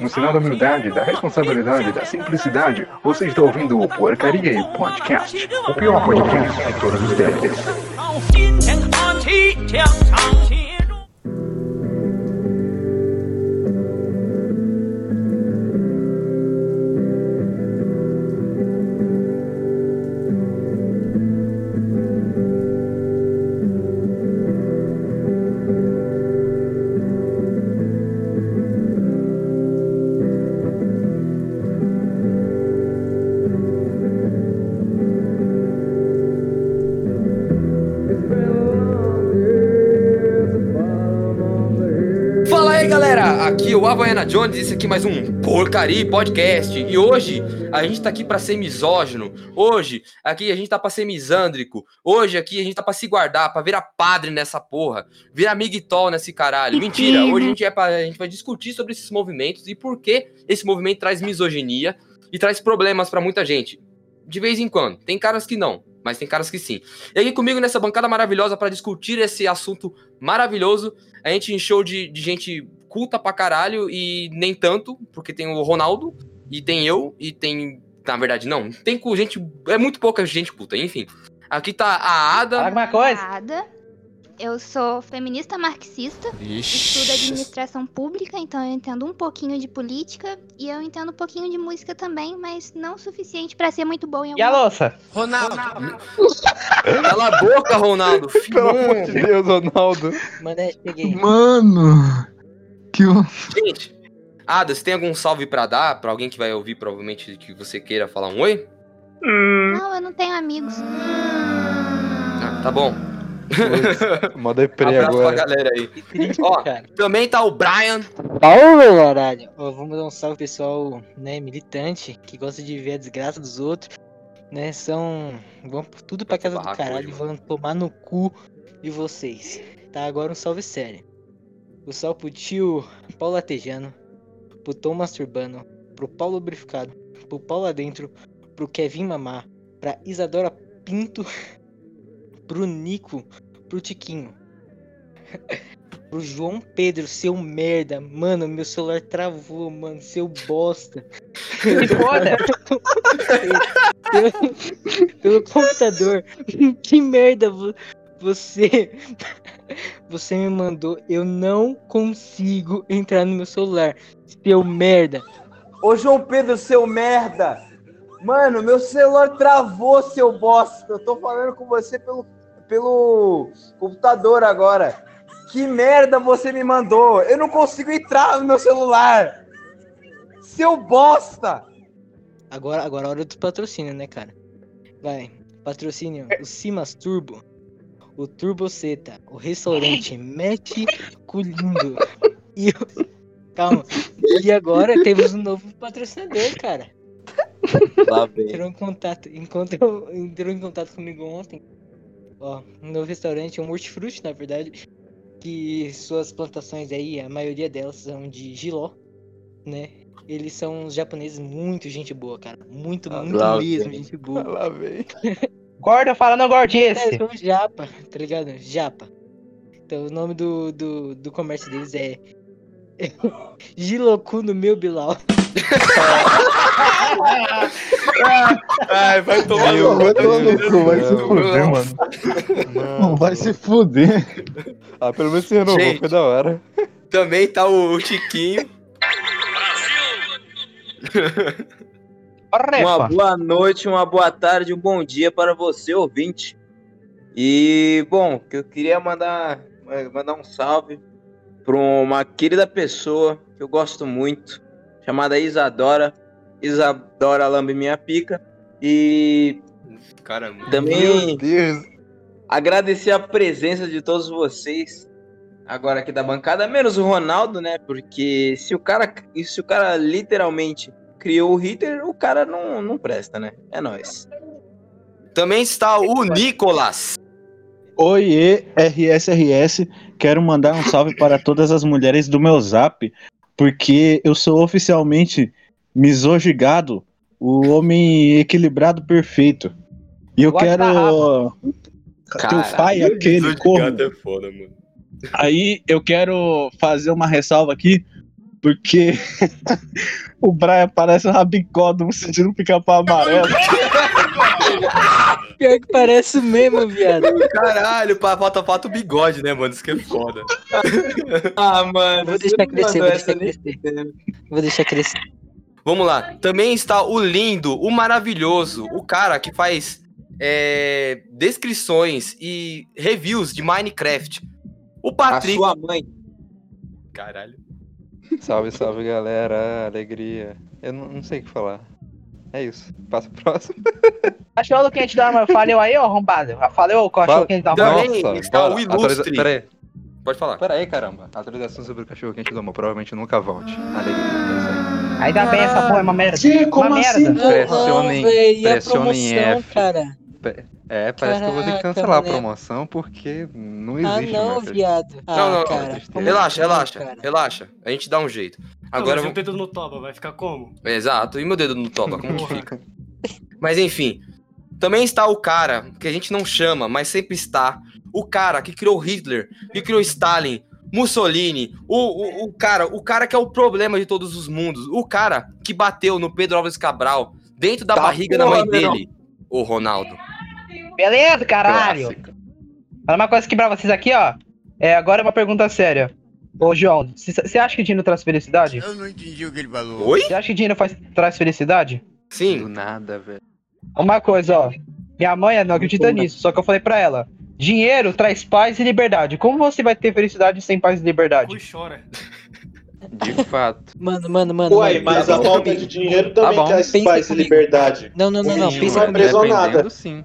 No sinal da humildade, da responsabilidade, da simplicidade, você está ouvindo o Porcaria Podcast, o pior podcast de todos os tempos. Havaiana Jones, esse aqui é mais um Porcaria Podcast. E hoje a gente tá aqui pra ser misógino. Hoje aqui a gente tá pra ser misândrico. Hoje aqui a gente tá pra se guardar, pra virar padre nessa porra. Virar miguitol nesse caralho. Mentira, hoje a gente, é pra, a gente vai discutir sobre esses movimentos E por que esse movimento traz misoginia E traz problemas pra muita gente. De vez em quando, tem caras que não mas tem caras que sim. E aqui comigo nessa bancada maravilhosa pra discutir esse assunto maravilhoso a gente encheu de, de gente culta pra caralho e nem tanto, porque tem o Ronaldo, e tem eu, e tem. Na verdade, não. Tem com gente. É muito pouca gente culta, enfim. Aqui tá a Ada. Alguma coisa. Nada. Eu sou feminista marxista, estudo administração pública, então eu entendo um pouquinho de política e eu entendo um pouquinho de música também, mas não o suficiente pra ser muito bom em E a alguma louça? Ronaldo! Cala a boca, Ronaldo! Pelo amor de Deus, Ronaldo. Manda peguei. Mano. Que. Gente, Ada, você tem algum salve pra dar? Pra alguém que vai ouvir, provavelmente, que você queira falar um oi? Não, eu não tenho amigos. Ah, tá bom. Mó deprê Abraço pra agora. galera aí. Triste, Ó. cara. Também tá o Brian. Ô, caralho. Ó, vamos dar um salve pessoal, né, militante, que gosta de ver a desgraça dos outros, né, são... vão por tudo pra casa do caralho hoje, e vão tomar no cu de vocês. Tá, agora um salve sério. O salve pro tio Paulo Atejano, pro Tom Masturbano, pro Paulo Lubrificado, pro Paulo Adentro, pro Kevin Mamá, pra Isadora Pinto, pro Nico, pro Tiquinho. Pro João Pedro, seu merda. Mano, meu celular travou, mano. Seu bosta. Se foda! pelo, pelo computador. Que merda você. Você me mandou. Eu não consigo entrar no meu celular. Seu merda. Ô João Pedro, seu merda! Mano, meu celular travou, seu bosta! Eu tô falando com você pelo, pelo computador agora. Que merda você me mandou? Eu não consigo entrar no meu celular! Seu bosta! Agora, agora é hora do patrocínio, né, cara? Vai. Patrocínio. O Simas Turbo. O Turbo Seta. O restaurante Mete Culindo. E o... Calma. E agora temos um novo patrocinador, cara. Lá vem. Entrou em contato, encontrou, entrou em contato comigo ontem. Ó, um novo restaurante, um hortifruti, na verdade, que suas plantações aí, a maioria delas são de giló, né? Eles são uns japoneses muito gente boa, cara. Muito, Ah, muito lá mesmo, vem. gente boa. Lá vem. Gorda falando É, gordice! são japa, tá ligado? Japa. Então o nome do, do, do comércio deles é Giloku no meu Bilal. Ai, vai tomar Meu, vai tomar no cu, vai se Não, fuder, não. mano. Não vai se fuder. Ah, pelo menos você renovou, Gente. foi da hora. Também tá o Tiquinho. Uma boa noite, uma boa tarde, um bom dia para você, ouvinte. E, bom, que eu queria mandar, eh, mandar um salve para uma querida pessoa que eu gosto muito, chamada Isadora. Isadora lambe minha pica. E Caramba. Meu também Deus. agradecer a presença de todos vocês agora aqui da bancada, menos o Ronaldo, né? Porque se o cara, se o cara literalmente criou o Hitler, o cara não, não presta, né? É nóis. Também está o Nicolas. Oiê, RSRS, quero mandar um salve para todas as mulheres do meu zap, porque eu sou oficialmente misogigado, o homem equilibrado perfeito. E eu the quero. Teu pai, aquele corno. é foda, mano. Aí eu quero fazer uma ressalva aqui Porque o Brian parece um rabicó do sentido pica-pau amarelo. Pior que parece mesmo, viado. Caralho, falta, falta o bigode, né, mano? Isso que é foda. Ah, mano. Vou deixar não crescer, vou deixar crescer. Vou deixar crescer. Vamos lá. Também está o lindo, o maravilhoso, o cara que faz é, descrições e reviews de Minecraft. O A Patrick. sua mãe. Caralho. Salve, salve galera, alegria. Eu não, não sei o que falar. É isso. Passa pro próximo. Cachorro quente da falhou aí, ô arrombado. Falou o cachorro quente da. Também Nossa, está o ilustre. Pera aí, Pode falar. pera aí, caramba. Atualização sobre o cachorro quente do amor. Provavelmente nunca volte. Alegria, é. Ainda bem, essa porra é uma merda. Que? Como uma assim? merda. Pressionem- pressionem promoção, F. cara. É, parece que eu vou ter que Caraca, cancelar a mané. promoção porque não Ah, existe não, mais. viado. Ah, Não, não, cara. tristeza. como Relaxa, assim, relaxa, cara? relaxa. A gente dá um jeito. Agora Agora. eu dedo no toba, vai ficar como? Exato. E meu dedo no toba, como que fica? Mas enfim. Também está o cara que a gente não chama, mas sempre está. O cara que criou Hitler, que criou Stalin, Mussolini, o, o, o cara, o cara que é o problema de todos os mundos, o cara que bateu no Pedro Alves Cabral dentro da Tá barriga da mãe dele, o Ronaldo. Beleza, caralho. Clássico. Fala uma coisa aqui pra vocês aqui, ó. É, agora é uma pergunta séria. Ô, João, você acha que dinheiro traz felicidade? Eu não entendi o que ele falou. Oi? Você acha que dinheiro faz, traz felicidade? Do Sim. nada, velho. Uma coisa, ó. Minha mãe não acredita nisso, só que eu falei pra ela. Dinheiro traz paz e liberdade. Como você vai ter felicidade sem paz e liberdade? Ui, chora. De fato. Mano, mano, mano. Uai, mano, mas a falta de dinheiro Tá também Pensa paz e liberdade. Não, não, não, não. Pensa não é comigo. nada. Dependendo, sim.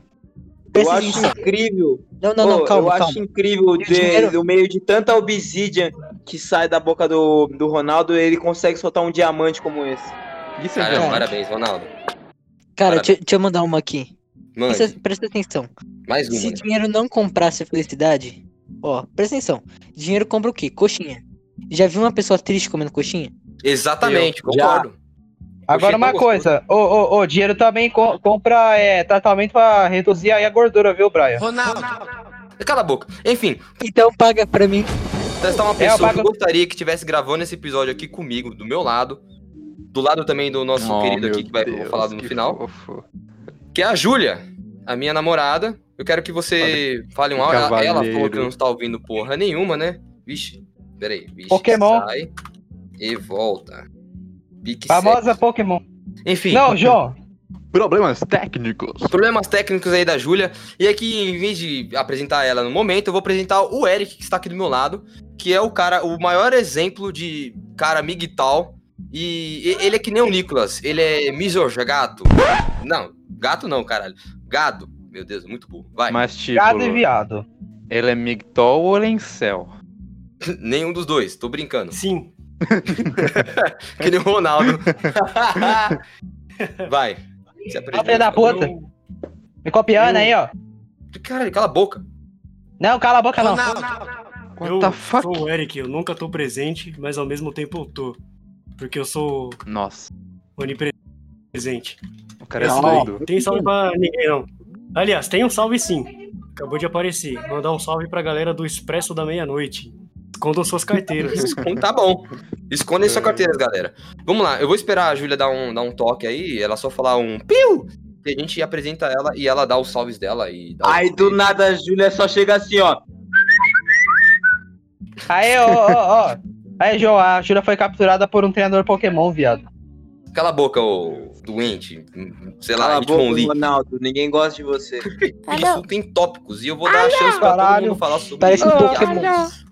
Eu acho atenção. incrível. Não, não, não, Pô, calma, eu calma. acho incrível dinheiro? de, no meio de tanta obsidian que sai da boca do, do Ronaldo, ele consegue soltar um diamante como esse. Isso é Cara, parabéns, Ronaldo. Cara, Parabéns. deixa, deixa eu mandar uma aqui. Presta, presta atenção. mais uma. Se né? dinheiro não comprasse a felicidade, ó, presta atenção. Dinheiro compra o quê? Coxinha. Já viu uma pessoa triste comendo coxinha? Exatamente, Eu já- concordo. Agora Oxê, uma coisa, ô, ô, ô, dinheiro também co- compra é, tratamento pra reduzir aí a gordura, viu, Brian? Ronaldo. Cala a boca. Enfim, Então paga pra mim. testar uma É, eu pessoa que pago- eu gostaria que estivesse gravando esse episódio aqui comigo, do meu lado. Do lado também do nosso Oh, querido aqui, que vai Deus, falar no que final. fofo. Que é a Júlia, a minha namorada. Eu quero que você fale um áudio. Ela, ela falou que não está ouvindo porra nenhuma, né? Vixe, peraí. Vixe, Pokémon. Sai e volta. Pique Famosa sexo. Pokémon. Enfim. Não, João. Problemas técnicos. Problemas técnicos aí da Júlia. E aqui, em vez de apresentar ela no momento, eu vou apresentar o Eric, que está aqui do meu lado, que é o cara, o maior exemplo de cara migtal. E e- ele é que nem o Nicolas, ele é misoja, gato. Não, gato não, caralho. Gado. Meu Deus, muito burro. Vai. Mas tipo, Gado e viado. ele é migtol ou ele é incel? Nenhum dos dois, tô brincando. Sim. Que nem o Ronaldo. Vai. Filho da puta. Eu- Me copiando Eu- aí, ó. Caralho, cala a boca. Não, cala a boca não. What eu the fuck? sou o Eric, eu nunca tô presente, mas ao mesmo tempo eu tô. Porque eu sou Nossa, onipresente. o cara é Esse doido. Não tem salve pra ninguém, não. Aliás, tem um salve sim. Acabou de aparecer. Mandar um salve pra galera do Expresso da Meia-Noite. Escondam suas carteiras. Tá bom. Escondem suas carteiras, galera. Vamos lá, eu vou esperar a Júlia dar um, dar um toque aí, ela só falar um piu, e a gente apresenta ela e ela dá os salves dela e Aí do nada a Júlia só chega assim, ó. Aí, ó, ó, ó. Aí, João, a Júlia foi capturada por um treinador Pokémon, viado. Cala a boca, ô doente. Sei lá, Cala a boca. Ronaldo. Ninguém gosta de você. Isso tem tópicos e eu vou dar a chance pra todo mundo falar sobre Parece um isso. Pokémon.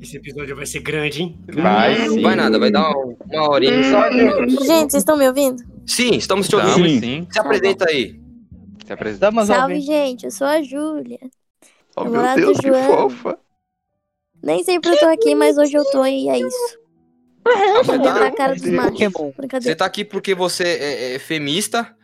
Esse episódio vai ser grande, hein? Vai Não sim. vai nada, vai dar uma horinha. Só de- Gente, vocês estão me ouvindo? Sim, estamos te ouvindo. sim. Se apresenta aí. Se apresenta. Estamos Salve, ouvindo. gente, eu sou a Júlia. Oh, meu Deus, do que João. fofa. Nem sempre eu tô aqui, mas hoje eu tô e é isso. Você tá, cara dos machos. Pokémon. você tá aqui porque você é, é femista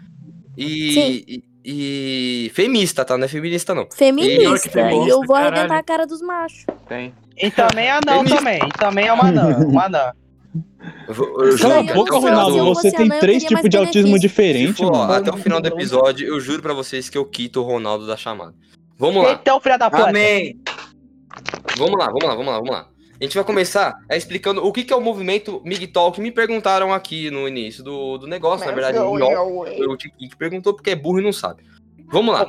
e. e, Femista, tá? Não é feminista, não. Feminista. feminista, E eu vou caralho. arrebentar a cara dos machos. Tem. E também anão Feminista. também. E também é uma anã. Uma juro Cala a boca, Ronaldo. Você tem três tipos de autismo diferentes, mano. até o final do episódio, eu juro pra vocês que eu quito o Ronaldo da chamada. Vamos lá, Então, filha da puta. Amém. vamos lá, vamos lá, vamos lá, vamos lá. A gente vai começar é, explicando o que, que é o movimento MGTOW, que me perguntaram aqui no início do, do negócio. Na verdade, não, foi o Tiki que perguntou porque é burro e não sabe. Vamos lá.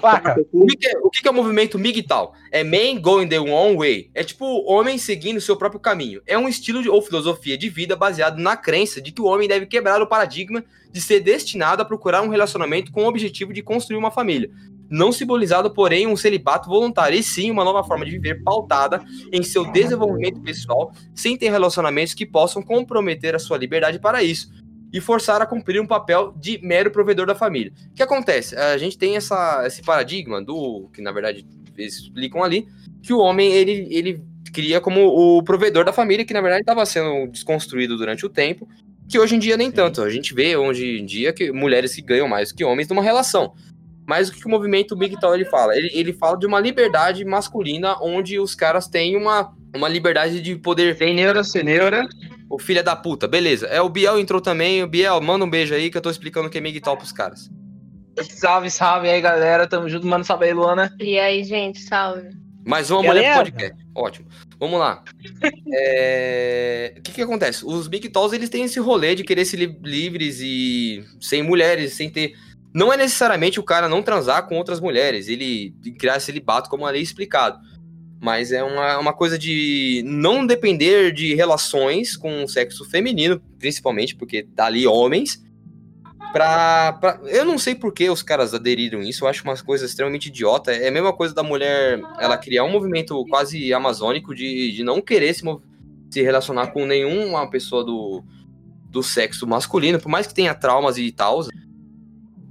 O, que, que, é, o que, que é o movimento MGTOW? É Man Going the One Way. É tipo homem seguindo o seu próprio caminho. É um estilo de, ou filosofia de vida baseado na crença de que o homem deve quebrar o paradigma de ser destinado a procurar um relacionamento com o objetivo de construir uma família. Não simbolizado, porém, um celibato voluntário, e sim uma nova forma de viver pautada em seu desenvolvimento pessoal, sem ter relacionamentos que possam comprometer a sua liberdade para isso e forçar a cumprir um papel de mero provedor da família. O que acontece? A gente tem essa, esse paradigma do que na verdade eles explicam ali que o homem ele, ele cria como o provedor da família que na verdade estava sendo desconstruído durante o tempo, que hoje em dia nem tanto. A gente vê hoje em dia que mulheres que ganham mais que homens numa relação. Mas o que o movimento MGTOW ele fala? Ele, ele fala de uma liberdade masculina onde os caras têm uma, uma liberdade de poder. Sem neura, sem neura. O filho da puta, beleza. É, o Biel entrou também. O Biel, manda um beijo aí que eu tô explicando o que é MGTOW pros caras. Salve, salve aí, galera. Tamo junto, mano. Salve aí, Luana. E aí, gente, salve. Mais uma mulher pro podcast. Ótimo. Vamos lá. É... O que que acontece? Os MGTOWs, eles têm esse rolê de querer ser li livres e sem mulheres, sem ter não é necessariamente o cara não transar com outras mulheres, ele criar celibato, como a lei explicado. Mas é uma, uma coisa de não depender de relações com o sexo feminino, principalmente, porque tá ali homens. Pra, pra, eu não sei por que os caras aderiram isso, eu acho uma coisa extremamente idiota. É a mesma coisa da mulher ela criar um movimento quase amazônico de, de não querer se, se relacionar com nenhuma pessoa do, do sexo masculino, por mais que tenha traumas e tal.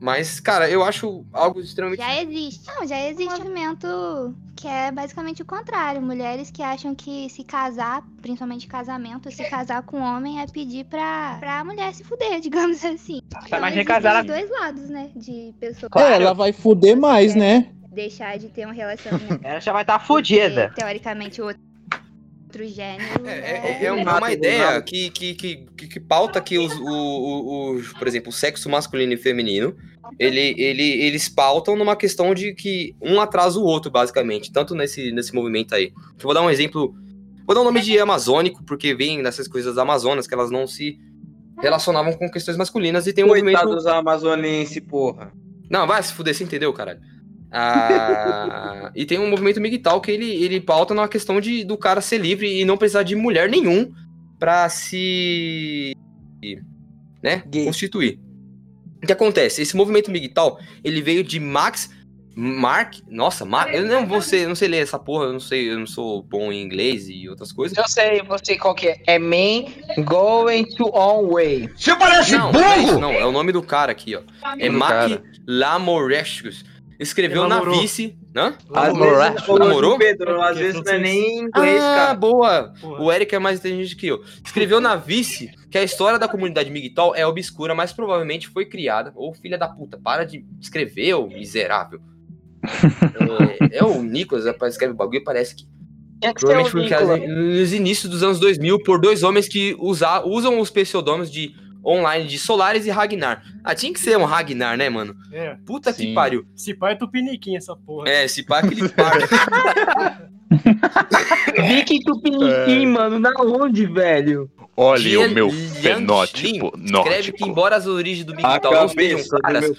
Mas, cara, eu acho algo extremamente. Já existe. Não, já existe um movimento que é basicamente o contrário. Mulheres que acham que se casar, principalmente casamento, se casar com homem é pedir pra, pra mulher se fuder, digamos assim. Tá mais recasada- os dois lados, né? De pessoas. É, ela vai fuder mais, né? Deixar de ter um relacionamento. Ela já vai estar tá fodida. Teoricamente, outro, outro gênero. É, é uma, uma ideia que, que, que, que, que pauta que os, o, o, o- por exemplo, o sexo masculino e feminino, ele, ele, eles pautam numa questão de que um atrasa o outro, basicamente, tanto nesse, nesse movimento aí. Eu vou dar um exemplo, vou dar o nome de amazônico, porque vem nessas coisas Amazonas, que elas não se relacionavam com questões masculinas, e tem um movimento... Coitados amazonense, porra. Não, vai se fuder, você entendeu, caralho? Ah, e tem um movimento MGTOW que ele, ele pauta numa questão de, do cara ser livre e não precisar de mulher nenhum pra se né, constituir. O que acontece? Esse movimento MGTOW, ele veio de Max Mark, nossa, Mark, eu não vou ser, não sei ler essa porra, eu não sei, eu não sou bom em inglês e outras coisas. Eu sei, eu sei qual que é. É Man Going to On Way. Você parece não, Não é, isso, não, é o nome do cara aqui, ó. É Mac cara. Lamorescus. Escreveu Ele na namorou. vice. Hã? Ô, Namorou? Pedro, às vezes não é nem inglês, ah, cara. boa. O Eric é mais inteligente que eu. Escreveu na vice que a história da comunidade MGTOW é obscura, mas provavelmente foi criada. Ô, filha da puta, para de escrever, ô miserável. é, é o Nicolas, rapaz, escreve o bagulho e parece que. Provavelmente foi criada nos inícios dos anos 2000 por dois homens que usa, usam os pseudônimos de online de Solaris e Ragnar. Ah, tinha que ser um Ragnar, né, mano? É. Puta que pariu. Se pá é tupiniquim essa porra. É, se pá aquele par. Viking Tupiniquim, mano, na onde, velho? Olhe Jian o meu fenótipo Shin escreve que, embora as origens do Big A Tal não sejam claras,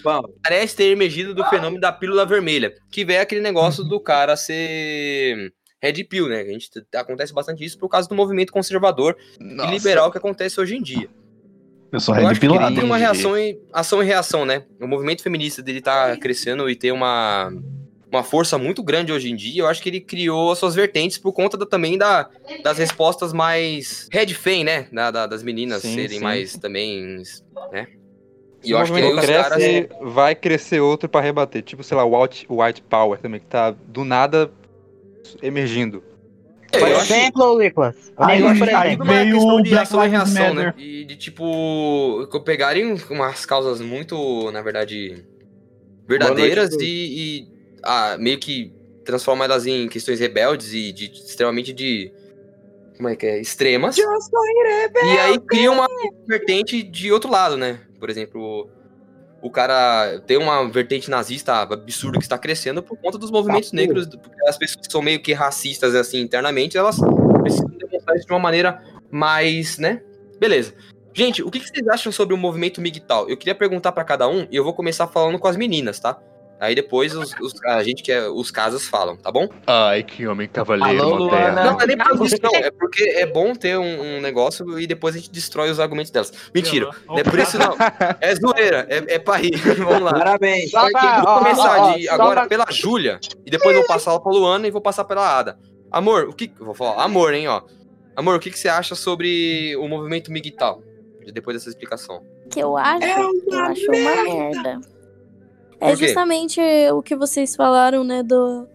parece ter emergido do fenômeno da pílula vermelha, que vem aquele negócio do cara ser red pill, né? A gente acontece bastante isso por causa do movimento conservador e liberal que acontece hoje em dia. Eu sou Eu red acho que pilado. tem uma reação e, ação e reação, né? O movimento feminista dele tá crescendo e tem uma, uma força muito grande hoje em dia. Eu acho que ele criou as suas vertentes por conta da- também da, das respostas mais red fem, né? Da- da- das meninas Sim, serem sim. mais também, né? E eu acho que aí movimento os cresce, caras... vai crescer outro pra rebater. Tipo, sei lá, o White, o White Power também, que tá do nada emergindo. É, Por eu acho- exemplo, Nicolas. Aí- por exemplo. Tudo uma de ação e reação, né? E de tipo, que pegarem umas causas muito, na verdade, verdadeiras noite, e, e, ah, meio que transformam elas em questões rebeldes e de, extremamente de. Como é que é? Extremas. E aí cria uma vertente de outro lado, né? Por exemplo, o cara tem uma vertente nazista absurda que está crescendo por conta dos movimentos negros, porque as pessoas que são meio que racistas assim internamente, elas precisam demonstrar isso de uma maneira mais, né? Beleza. Gente, o que que vocês acham sobre o movimento MGTOW? Eu queria perguntar pra cada um e eu vou começar falando com as meninas, tá? Aí depois os, os- a gente que é os casos falam, tá bom? Ai, que homem cavaleiro, Alô, Montanha. Não, não é nem por isso, não. É porque é bom ter um, um negócio e depois a gente destrói os argumentos delas. Mentira, não é por isso não. É zoeira, é, é pra rir. Vamos lá. Parabéns. Pra- Vou ó, começar ó, ó, de, agora pra- pela Júlia e depois vou passar ela pra Luana e vou passar pela Ada. Amor, o que. Vou falar, amor, hein, ó. Amor, o que, que você acha sobre o movimento MGTOW? Depois dessa explicação. que eu acho, eu acho uma merda. É quê? justamente o que vocês falaram, né, do,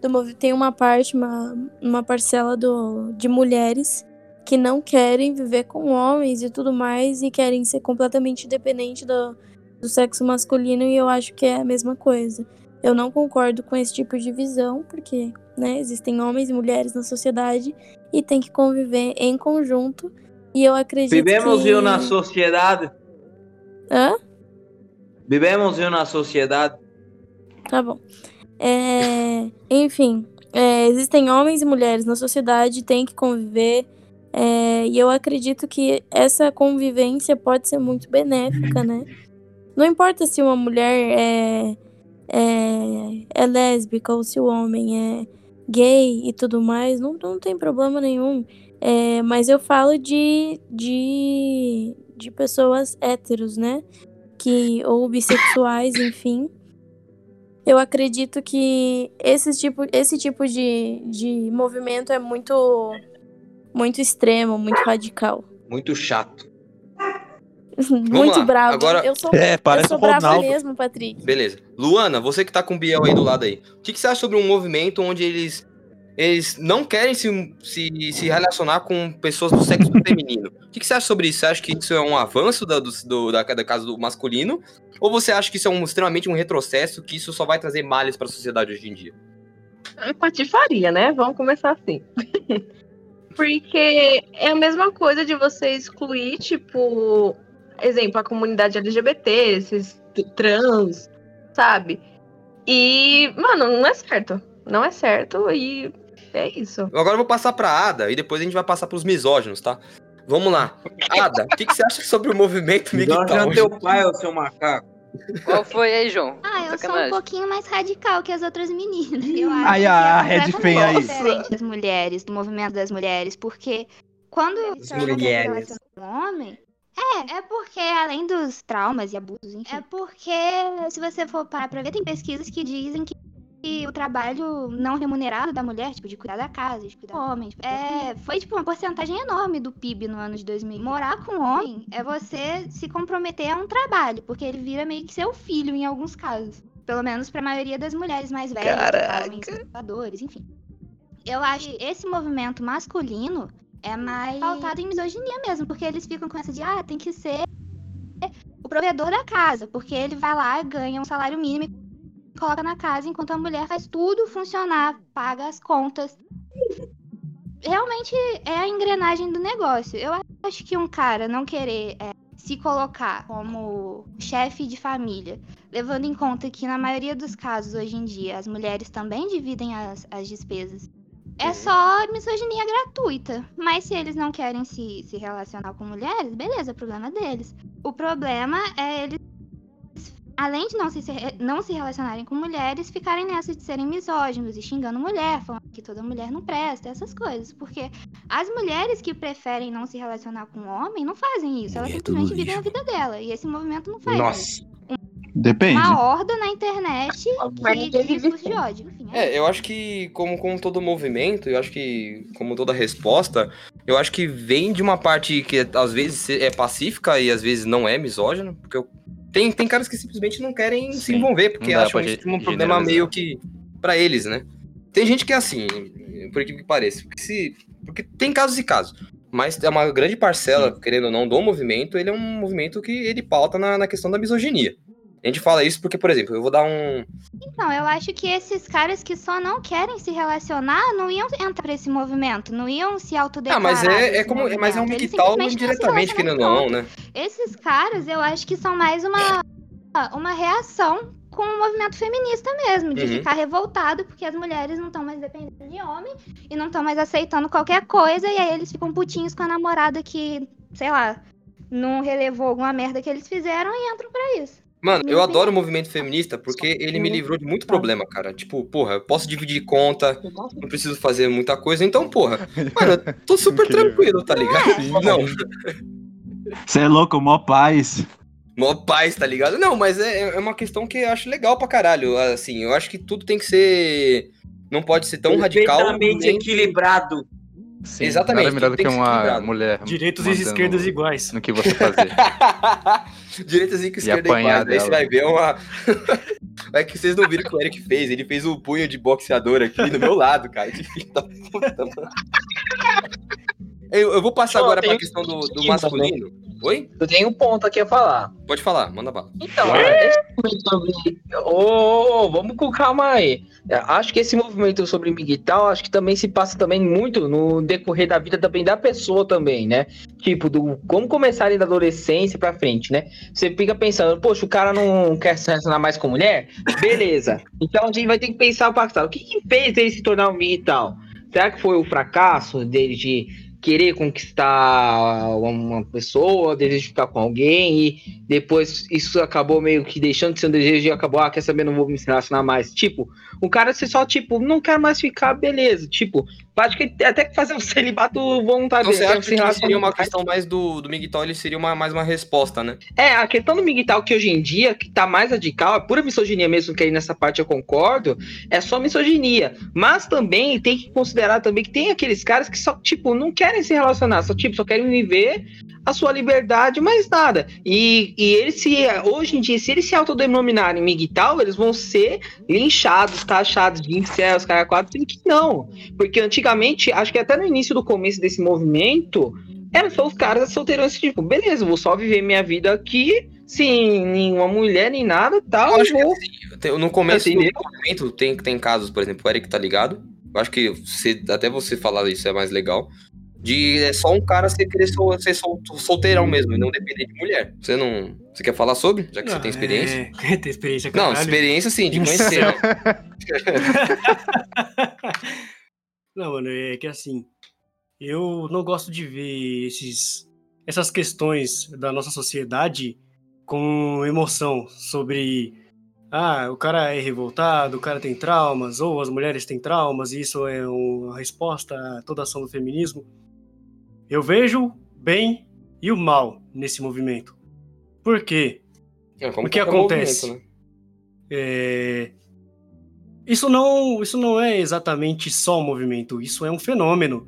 do tem uma parte, uma, uma parcela do, de mulheres que não querem viver com homens e tudo mais e querem ser completamente independente do, do sexo masculino e eu acho que é a mesma coisa. Eu não concordo com esse tipo de visão, porque, né, existem homens e mulheres na sociedade e tem que conviver em conjunto. E eu acredito Vivemos que... em uma sociedade. Hã? Vivemos em uma sociedade. Tá bom. É, enfim, é, existem homens e mulheres na sociedade, tem que conviver. é, e eu acredito que essa convivência pode ser muito benéfica, né? Não importa se uma mulher é, é, é lésbica ou se o homem é gay e tudo mais, não, não tem problema nenhum. É, mas eu falo de, de, de pessoas héteros, né? Que, ou bissexuais, enfim. Eu acredito que esse tipo, esse tipo de, de movimento é muito, muito extremo, muito radical. Muito chato. muito bravo. agora- Eu sou, É, eu parece sou o brava Ronaldo. mesmo, Patrick. Beleza. Luana, você que tá com o Biel aí do lado aí. O que, que você acha sobre um movimento onde eles, eles não querem se, se, se relacionar com pessoas do sexo feminino? O que, que você acha sobre isso? Você acha que isso é um avanço da, do, do- da, da casa do masculino? Ou você acha que isso é um, extremamente um retrocesso, que isso só vai trazer males pra sociedade hoje em dia? É patifaria, né? Vamos começar assim. Porque é a mesma coisa de você excluir, tipo, exemplo, a comunidade LGBT, esses trans, sabe? E, mano, não é certo. Não é certo e é isso. Agora eu vou passar pra Ada e depois a gente vai passar pros misóginos, tá? Vamos lá. Ada, o que, que você acha sobre o movimento Jorge é MGTOW? teu pai, ô seu macaco. Qual foi aí, João? Ah, eu sou um Sacanagem. pouquinho mais radical que as outras meninas. Eu acho Aí que a é Red Fen aí. diferente das mulheres, do movimento das mulheres, porque quando mulheres. com um homem, é, é porque além dos traumas e abusos, enfim, é porque se você for parar pra ver, tem pesquisas que dizem que que o trabalho não remunerado da mulher, tipo, de cuidar da casa, de cuidar do homem, tipo, é, foi, tipo, uma porcentagem enorme do PIB no ano de 2000. Morar com um homem é você se comprometer a um trabalho, porque ele vira meio que seu filho em alguns casos. Pelo menos pra maioria das mulheres mais velhas, conservadores, enfim. Eu acho que esse movimento masculino é mais pautado em misoginia mesmo, porque eles ficam com essa de, ah, tem que ser o provedor da casa, porque ele vai lá, ganha um salário mínimo e coloca na casa, enquanto a mulher faz tudo funcionar, paga as contas. Realmente é a engrenagem do negócio. Eu acho que um cara não querer é, se colocar como chefe de família, levando em conta que na maioria dos casos hoje em dia as mulheres também dividem as, as despesas. É só misoginia gratuita. Mas se eles não querem se, se relacionar com mulheres, beleza, problema deles. O problema é eles, além de não se, não se relacionarem com mulheres, ficarem nessa de serem misóginos e xingando mulher, falando que toda mulher não presta, essas coisas. Porque as mulheres que preferem não se relacionar com homem não fazem isso. Elas Mulher é simplesmente vivem a vida dela. E esse movimento não faz isso. Nossa. Depende. Uma horda na internet que discurso de ódio. Enfim, é É, eu acho que, como, como todo movimento, eu acho que, como toda resposta, eu acho que vem de uma parte que às vezes é pacífica e às vezes não é misógina, porque eu- tem, tem caras que simplesmente não querem se Sim, envolver, porque acham isso um problema meio que pra eles, né? Tem gente que é assim, por que pareça, porque, se, porque tem casos e casos, mas é uma grande parcela, querendo ou não, do movimento, ele é um movimento que ele pauta na, na questão da misoginia. A gente fala isso porque, por exemplo, eu vou dar um, Então, eu acho que esses caras que só não querem se relacionar não iam entrar pra esse movimento, não iam se Ah, autodeclarar. mas é, é como. Mas é um. Eles migtal simplesmente não não, e né? Esses caras, eu acho que são mais uma, uma reação com o movimento feminista mesmo, de Uhum. ficar revoltado porque as mulheres não estão mais dependendo de homem e não estão mais aceitando qualquer coisa, e aí eles ficam putinhos com a namorada que, sei lá, não relevou alguma merda que eles fizeram e entram pra isso. Mano, eu adoro o movimento feminista porque ele me livrou de muito problema, cara. Tipo, porra, eu posso dividir conta, não preciso fazer muita coisa, então, porra, mano, eu tô super tranquilo, tá ligado? Não, Você é louco, mó paz. mó paz, tá ligado? Não, mas é, é uma questão que eu acho legal pra caralho. Assim, eu acho que tudo tem que ser. Não pode ser tão radical. Perfeitamente nem- equilibrado. Sim, Exatamente, Nada melhor do que que uma equilibrado. mulher. Direitos e esquerdas iguais. No que você fazer. Direitas e esquerda apanhar iguais. Aí você vai ver uma. É que vocês não viram o que o Eric fez. Ele fez o punho de boxeador aqui do meu lado, cara. Que filho da puta, mano. Eu, eu vou passar agora pra um questão do, do aqui masculino. Oi? Eu tenho um ponto aqui a falar. Pode falar, manda bala. Então, esse movimento sobre. Ô, ô, ô, vamos com calma aí. É, Acho que esse movimento sobre migtal, acho que também se passa também muito no decorrer da vida também da pessoa também, né? Tipo, do como começar ali da adolescência pra frente, né? Você fica pensando, poxa, o cara não quer se relacionar mais com mulher? Beleza. Então a gente vai ter que pensar o passado. O que, que fez ele se tornar um migtal? Será que foi o fracasso dele de querer conquistar uma pessoa, desejo de ficar com alguém e depois isso acabou meio que deixando de ser um desejo e acabou, ah, quer saber, não vou me relacionar mais. Tipo, o cara se só, tipo, não quer mais ficar, beleza. Tipo, acho que até que fazer um celibato voluntário. Então você acha se que seria uma questão mais do, do Miguel, ele seria uma, mais uma resposta, né? É, a questão do migtal que hoje em dia, que tá mais radical, é pura misoginia mesmo, que aí nessa parte eu concordo, é só misoginia. Mas também tem que considerar também que tem aqueles caras que só, tipo, não querem se relacionar, só, tipo, só querem viver a sua liberdade, mais nada. E, e eles se, hoje em dia, se eles se autodenominarem migtal, eles vão ser linchados, taxados de incels, cara quatro, sendo que não. Porque antigamente, acho que até no início do começo desse movimento, eram só os caras solteirões, tipo, beleza, vou só viver minha vida aqui, sem nenhuma mulher, nem nada, tal, Eu acho que vou... Tem- No começo do movimento tem, tem casos, por exemplo, o Eric tá ligado. Eu acho que você- até você falar isso é mais legal. De é só um cara ser, querer sol- ser sol- solteirão mesmo, e não depender de mulher. Você não. Você quer falar sobre? Já que você tem experiência? É, tem experiência, Não, caralho. experiência sim, de conhecer. né? Não, mano, é que assim, eu não gosto de ver esses, essas questões da nossa sociedade com emoção sobre ah, o cara é revoltado, o cara tem traumas, ou as mulheres têm traumas, e isso é uma resposta a toda a ação do feminismo. Eu vejo o bem e o mal nesse movimento. Por quê? É, o que acontece? né? É, Isso não, isso não é exatamente só um movimento, isso é um fenômeno.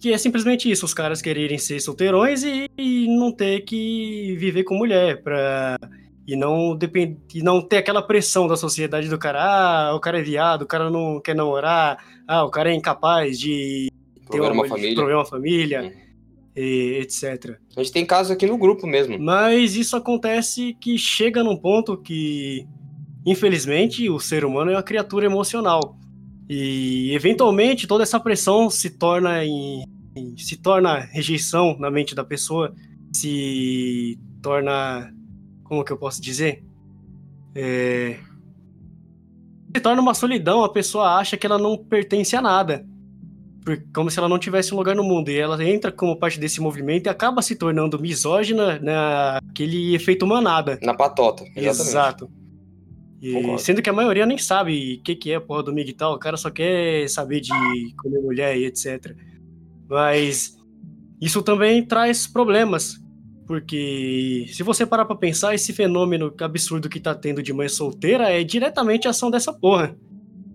Que é simplesmente isso, os caras quererem ser solteirões e, e não ter que viver com mulher pra, e, não depend, e não ter aquela pressão da sociedade do cara, ah, o cara é viado, o cara não quer namorar, ah, o cara é incapaz de ter uma de família. prover uma família, e etc. A gente tem casos aqui no grupo mesmo. Mas isso acontece que chega num ponto que, infelizmente, o ser humano é uma criatura emocional. E eventualmente toda essa pressão se torna em, em- se torna rejeição na mente da pessoa, se torna como que eu posso dizer? É, se torna uma solidão, a pessoa acha que ela não pertence a nada. Como se ela não tivesse um lugar no mundo. E ela entra como parte desse movimento e acaba se tornando misógina naquele efeito manada. Na patota, exatamente. Exato. E sendo que a maioria nem sabe o que, que é a porra do MIG e tal, o cara só quer saber de comer mulher e etc. Mas isso também traz problemas. Porque se você parar pra pensar, esse fenômeno absurdo que tá tendo de mãe solteira é diretamente a ação dessa porra.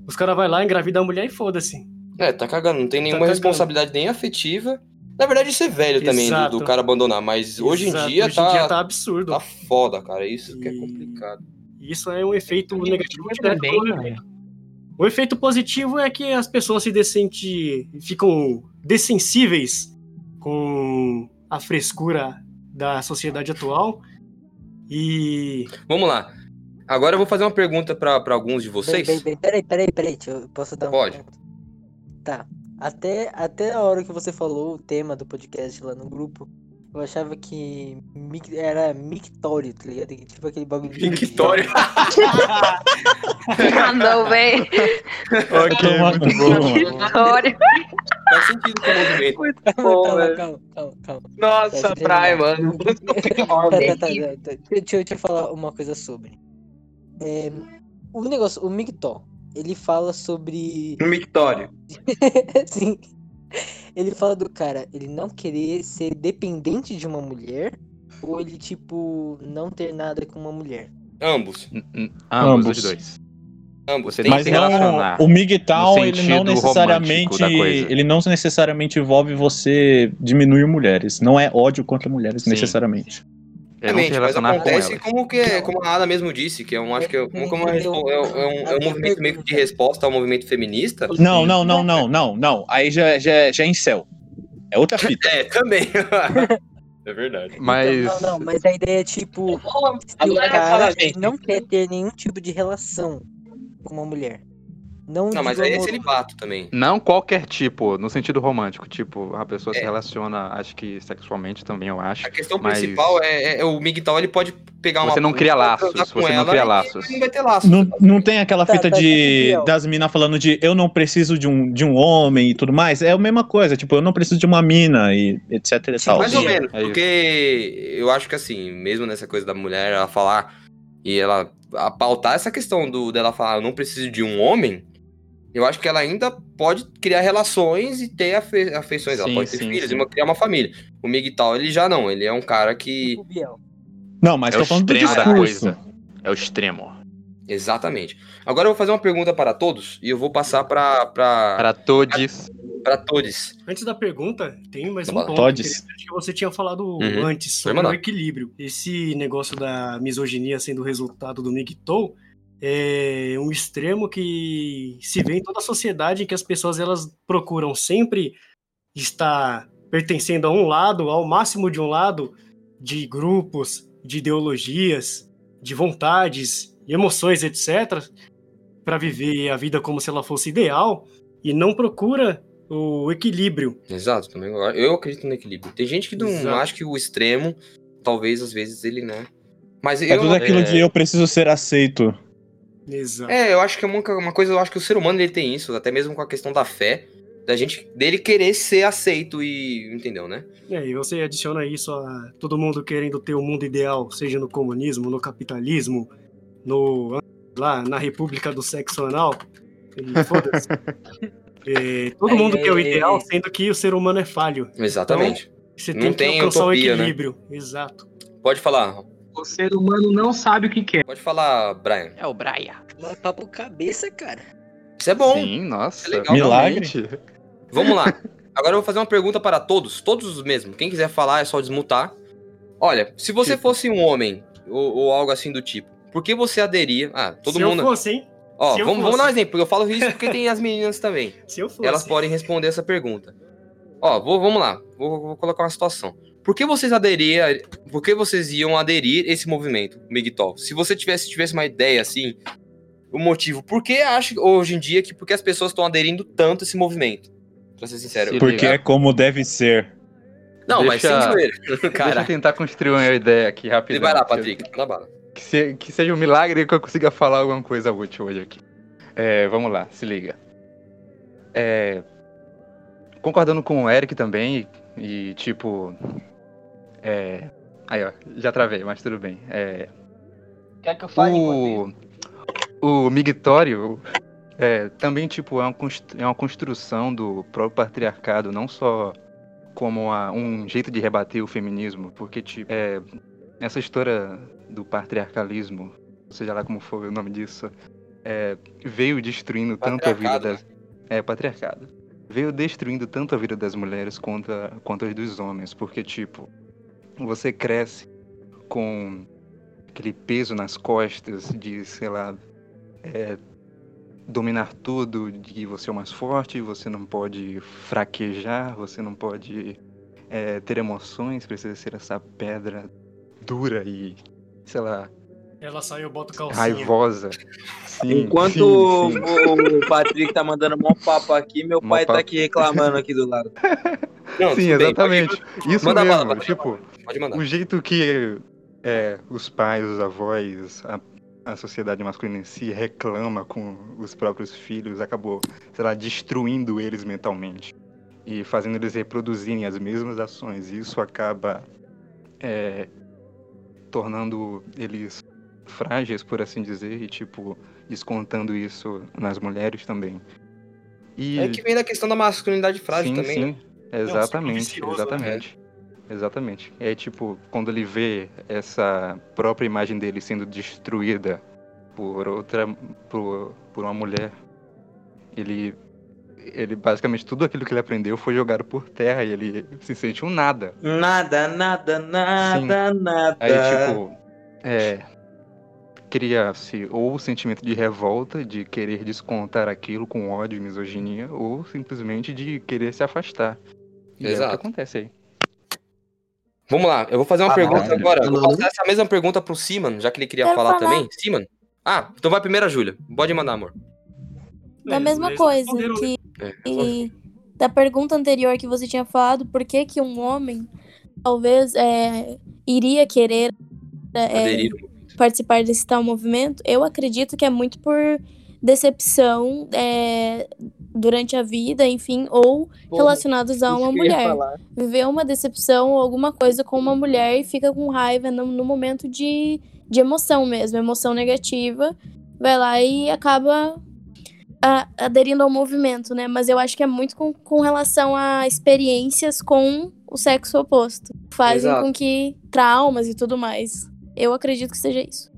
Os caras vai lá, engravida a mulher e foda-se. É, tá cagando, não tem nenhuma cagando. responsabilidade nem afetiva. Na verdade, isso é velho também, do, Exato. do cara abandonar, mas hoje em Exato, dia hoje em tá. dia tá absurdo. Tá foda, cara. Isso que é complicado. E Isso é um efeito negativo também. O efeito positivo é que as pessoas se decente, ficam dessensíveis com a frescura da sociedade atual e Vamos lá. Agora eu vou fazer uma pergunta pra pra alguns de vocês. Peraí, peraí, peraí, deixa eu, posso dar Pode. Tá. Até, até a hora que você falou o tema do podcast lá no grupo, Eu achava que mic- era mictório, tá ligado? Que Tipo aquele bagulho de. Mictório. Não, véi. Ok, muito bom. História. Faz sentido com o movimento. Bom, calma, velho. calma, calma, calma. Nossa, Tá, praia, deixa eu mano. Tá, tá, tá, tá, tá. Deixa, deixa eu te falar uma coisa sobre. É, o negócio, o Mictó, ele fala sobre. Mictório. Sim. Ele fala do cara, ele não querer ser dependente de uma mulher, ou ele, tipo, não ter nada com uma mulher. Ambos. Ambos, Ambos. os dois. Ambos. Você Mas que se que não, relacionar. o MGTOW, ele não necessariamente, ele não necessariamente envolve você diminuir mulheres. Não é ódio contra mulheres Sim. necessariamente. É não Exatamente, mas relacionar com acontece elas. como, que, como a Ada mesmo disse, que é um, acho que é, como, como é, um, é um- é um movimento meio que de resposta ao movimento feminista. Não, não, não, não, não, não. Aí já, já, já é incel. É outra fita. É, também. é verdade. Mas. Não, não, mas a ideia é tipo, se o cara não quer ter nenhum tipo de relação com uma mulher. Não, Não, mas aí é celibato também. Não qualquer tipo, no sentido romântico. Tipo, a pessoa se É. relaciona, acho que sexualmente também, eu acho. A questão mas principal é, é o MGTOW, ele pode pegar uma Você não cria laços, você não cria laços. Não vai ter laços. Não, não tem aquela Tá, fita tá, de das minas falando de eu não preciso de um, de um homem e tudo mais. É a mesma coisa, tipo, eu não preciso de uma mina e etc e tal. Mais ou menos, É isso. porque eu acho que assim, mesmo nessa coisa da mulher, ela falar e ela a pautar essa questão do dela falar, eu não preciso de um homem, eu acho que ela ainda pode criar relações e ter afe- afeições, ela Sim, pode ter sim, filhos sim. e uma- criar uma família. O Miguel, ele já não, ele é um cara que. Não, mas É tô o falando do extremo da coisa. É o extremo. exatamente. Agora eu vou fazer uma pergunta para todos e eu vou passar para para Para todos. para todos. Antes da pergunta, tem mais um ponto Todes. que você tinha falado Uhum. antes sobre o equilíbrio. Esse negócio da misoginia sendo resultado do MGTOW é um extremo que se vê em toda a sociedade em que as pessoas elas procuram sempre estar pertencendo a um lado, ao máximo de um lado, de grupos, de ideologias, de vontades, emoções, etc., para viver a vida como se ela fosse ideal e não procura o equilíbrio. Exato, também eu- eu acredito no equilíbrio. Tem gente que não Exato. acha que o extremo, talvez às vezes ele, né? Mas É eu tudo aquilo é- de eu preciso ser aceito. Exato. É, eu acho que é uma, uma coisa, eu acho que o ser humano ele tem isso, até mesmo com a questão da fé, da gente dele querer ser aceito e entendeu, né? É, e você adiciona isso a todo mundo querendo ter o mundo ideal, seja no comunismo, no capitalismo, no lá na República do Sexo Anal. Foda-se. É, todo mundo quer o aí, ideal, sendo que o ser humano é falho. Exatamente. Você Não tem que tem alcançar utopia, o né? equilíbrio. Exato. Pode falar, O ser humano não sabe o que quer. pode falar, Brian. É o Braia. Mas papo cabeça, cara. Isso é bom. Sim, nossa. É legal. Milagre. realmente. Vamos lá. Agora eu vou fazer uma pergunta para todos, todos mesmo. Quem quiser falar é só desmutar. Olha, se você Tipo. fosse um homem ou, ou algo assim do tipo, por que você aderia? Ah, todo Se mundo. eu fosse, hein? Ó, se eu vamos, vamos dar um exemplo, porque eu falo isso porque tem as meninas também. Se eu fosse. Elas podem responder essa pergunta. Ó, vou, vamos lá. Vou, vou colocar uma situação. Por que vocês aderiam? Por que vocês iam aderir esse movimento, Migtol? Se você tivesse, tivesse uma ideia assim, o motivo. Por que acha hoje em dia que porque as pessoas estão aderindo tanto a esse movimento? Pra ser sincero. Se Porque ligar. é como deve ser. Não, mas sem Deixa- zoeira. Deixa eu Cara, tentar construir uma ideia aqui rapidão. vai lá, Patrick. Na bala. Que, se- que seja um milagre que eu consiga falar alguma coisa útil hoje aqui. É, vamos lá, se liga. É, concordando com o Eric também, e, e, tipo. É, aí, ó, já travei, mas tudo bem. É, Quer que eu fale o, o migtório é, também, tipo, é uma, é uma construção do próprio patriarcado, não só como uma- um jeito de rebater o feminismo, porque, tipo, é, essa história do patriarcalismo, seja lá como for o nome disso, é, veio destruindo tanto a vida das. É, patriarcado. Veio destruindo tanto a vida das mulheres quanto a, quanto as dos homens, porque, tipo, você cresce com aquele peso nas costas de, sei lá, é, dominar tudo, de você é o mais forte, você não pode fraquejar, você não pode é, ter emoções, precisa ser essa pedra dura e, sei lá, Ela saiu, bota calcinha. raivosa. Sim, Enquanto sim, sim. o o Patrick tá mandando mó papo aqui, meu Mó pai tá papo. aqui reclamando aqui do lado. Não, Sim, bem, exatamente. pode- Isso manda mesmo, bala, tipo, Pode mandar. o jeito que é, os pais, os avós, a, a sociedade masculina em si reclama com os próprios filhos acabou, sei lá, destruindo eles mentalmente e fazendo eles reproduzirem as mesmas ações. E isso acaba é, tornando eles frágeis, por assim dizer, e tipo, descontando isso nas mulheres também. E... É que vem da questão da masculinidade frágil sim, também, sim. né? Exatamente, É um ciclo vicioso, exatamente. Exatamente. É tipo, quando ele vê essa própria imagem dele sendo destruída por outra. por, por uma mulher, ele. Ele basicamente tudo aquilo que ele aprendeu foi jogado por terra e ele se sente um nada. Nada, nada, nada, nada. Aí, tipo, é. Cria-se ou o sentimento de revolta, de querer descontar aquilo com ódio e misoginia, ou simplesmente de querer se afastar. E é o Exato. que acontece aí. Vamos lá, eu vou fazer uma Ah, pergunta não. agora. Vou Não. passar essa mesma pergunta pro Siman, já que ele queria falar, falar. também. Siman? Ah, então vai primeiro a Júlia. Pode mandar, amor. Da mesma coisa que É, e da pergunta anterior que você tinha falado, por que que um homem talvez é, iria querer é, Aderir participar desse tal movimento? Eu acredito que é muito por decepção é, durante a vida, enfim, ou Porra, relacionados a uma mulher. Viver uma decepção ou alguma coisa com uma mulher e fica com raiva no, no momento de, de emoção mesmo, emoção negativa, vai lá e acaba a- aderindo ao movimento, né? Mas eu acho que é muito com, com relação a experiências com o sexo oposto. Fazem Exato. com que traumas e tudo mais. Eu acredito que seja isso.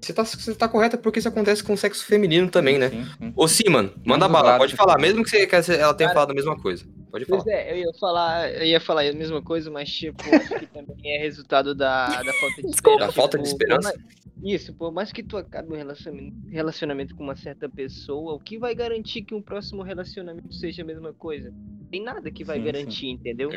Você tá, você tá correta porque isso acontece com o sexo feminino também, né? sim. Ô, Siman, manda Ambos bala, pode falar, mesmo que, você, que ela tenha Cara- falado a mesma coisa. Pode falar. Pois é, eu ia falar, eu ia falar a mesma coisa, mas tipo, acho que também é resultado da, da falta de esperança. Da falta de Por- esperança? Isso, por mais que tu acabe um relacionamento, relacionamento com uma certa pessoa, o que vai garantir que um próximo relacionamento seja a mesma coisa? Tem nada que vai Sim, garantir, entendeu?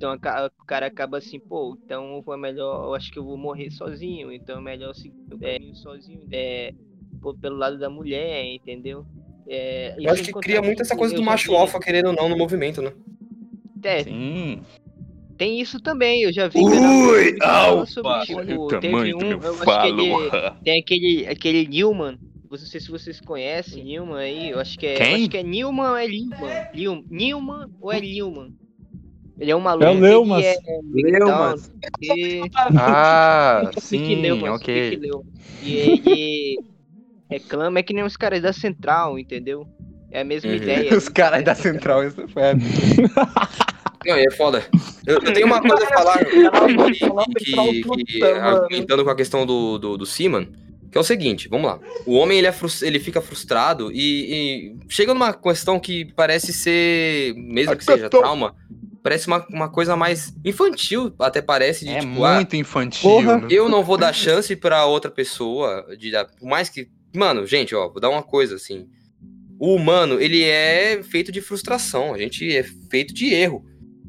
Então o cara acaba assim, pô, então é melhor, eu acho que eu vou morrer sozinho, então é melhor seguir o caminho sozinho, é, pô, pelo lado da mulher, entendeu? É, Eu acho sem que cria muito essa coisa do macho vi- alfa, querendo ou não, no movimento, né? É, Sim. Tem isso também, eu já vi Ui, alfa! o Teve tamanho do um, eu acho falo. que ele, tem aquele, aquele Newman, não sei se vocês conhecem Newman aí, eu acho que é, acho que é Newman ou é Newman, Newman, ou é Newman? Ele é um maluco É o Leumas. é Leumas. E... Ah, sim, Leumas, ok. Leumas. E ele reclama, é que nem os caras da Central, entendeu? É a mesma Uhum. ideia. Os caras da central, isso foi. Não, e é foda. Eu, eu tenho uma coisa a falar que, que, que- que, argumentando com a questão do, do, do Seaman, que é o seguinte, vamos lá. O homem, ele, é frus- ele fica frustrado e, e chega numa questão que parece ser, mesmo que seja trauma, parece uma, uma coisa mais infantil, até parece, de É tipo, ah, muito infantil. Porra. né? eu não vou dar chance pra outra pessoa, de dar, por mais que, mano, gente, ó, vou dar uma coisa assim. O humano, ele é feito de frustração, a gente é feito de erro.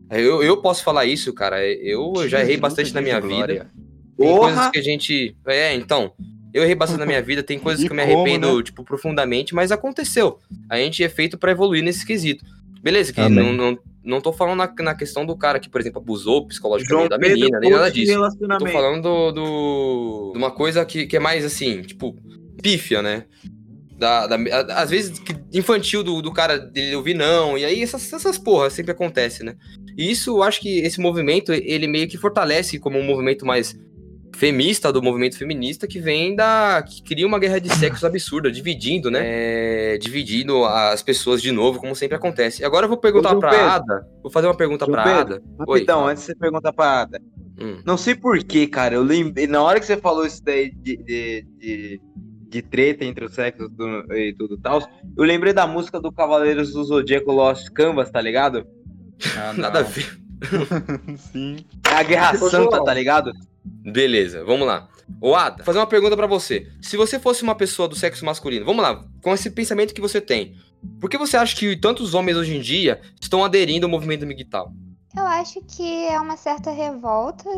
Eu, eu posso falar isso, cara. Eu já errei bastante na minha vida. Tem Porra! coisas que a gente. É, então. Eu errei bastante na minha vida, tem coisas E que eu me como, arrependo, né? tipo, profundamente, mas aconteceu. A gente é feito pra evoluir nesse quesito. Beleza, que não, não, não tô falando na, na questão do cara que, por exemplo, abusou psicologicamente João da Pedro menina, nem nada disso. Eu tô falando do, do- de uma coisa que, que é mais assim, tipo, pífia, né? Da, da- às vezes infantil do, do cara dele ouvir não, e aí essas, essas porras sempre acontece, né? E isso eu acho que esse movimento, ele meio que fortalece como um movimento mais femista do movimento feminista que vem da. que cria uma guerra de sexos absurda, dividindo, né? É, dividindo as pessoas de novo, como sempre acontece. Agora eu vou perguntar João pra Pedro. Ada. Vou fazer uma pergunta João pra Pedro, Ada. Rapidão, antes de você perguntar pra Ada. Hum. Não sei porquê, cara. Eu lembrei. Na hora que você falou isso daí de, de, de, de treta entre os sexos do- e tudo tal, eu lembrei da música do Cavaleiros do Zodíaco Lost Canvas, tá ligado? Ah, Nada a ver. Sim. É a Guerra Santa, João. tá ligado? Beleza, vamos lá. Ô, Ada, vou fazer uma pergunta pra você. Se você fosse uma pessoa do sexo masculino, vamos lá, com esse pensamento que você tem, por que você acha que tantos homens hoje em dia estão aderindo ao movimento migtal? Eu acho que é uma certa revolta,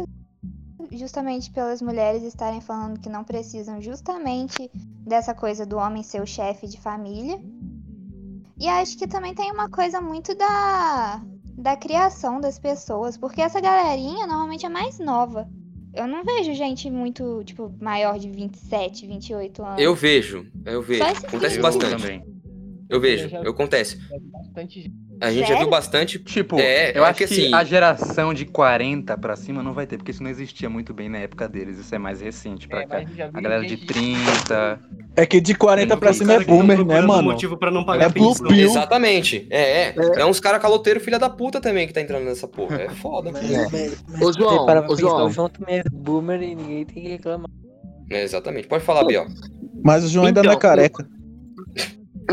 justamente pelas mulheres estarem falando que não precisam justamente dessa coisa do homem ser o chefe de família. E acho que também tem uma coisa muito da, da criação das pessoas, porque essa galerinha normalmente é mais nova. Eu não vejo gente muito, tipo, maior de 27, 28 anos. Eu vejo, eu vejo. Acontece bastante. Eu também. Eu vejo, eu acontece. A gente já Sério? viu bastante. Tipo, é, eu é acho que, assim. a geração de 40 pra cima não vai ter, porque isso não existia muito bem na época deles. Isso é mais recente pra cá. A galera de 30. É que de 40 pra cima é boomer, né, mano? motivo pra não É pagar blue pensão. pill. Exatamente. É, é. É uns cara caloteiro filha da puta também que tá entrando nessa porra. É foda. Mas, Ô, João, ô, o João também é boomer e ninguém tem que reclamar. É, exatamente. Pode falar, Biel. Mas o João ainda não é Então, careca.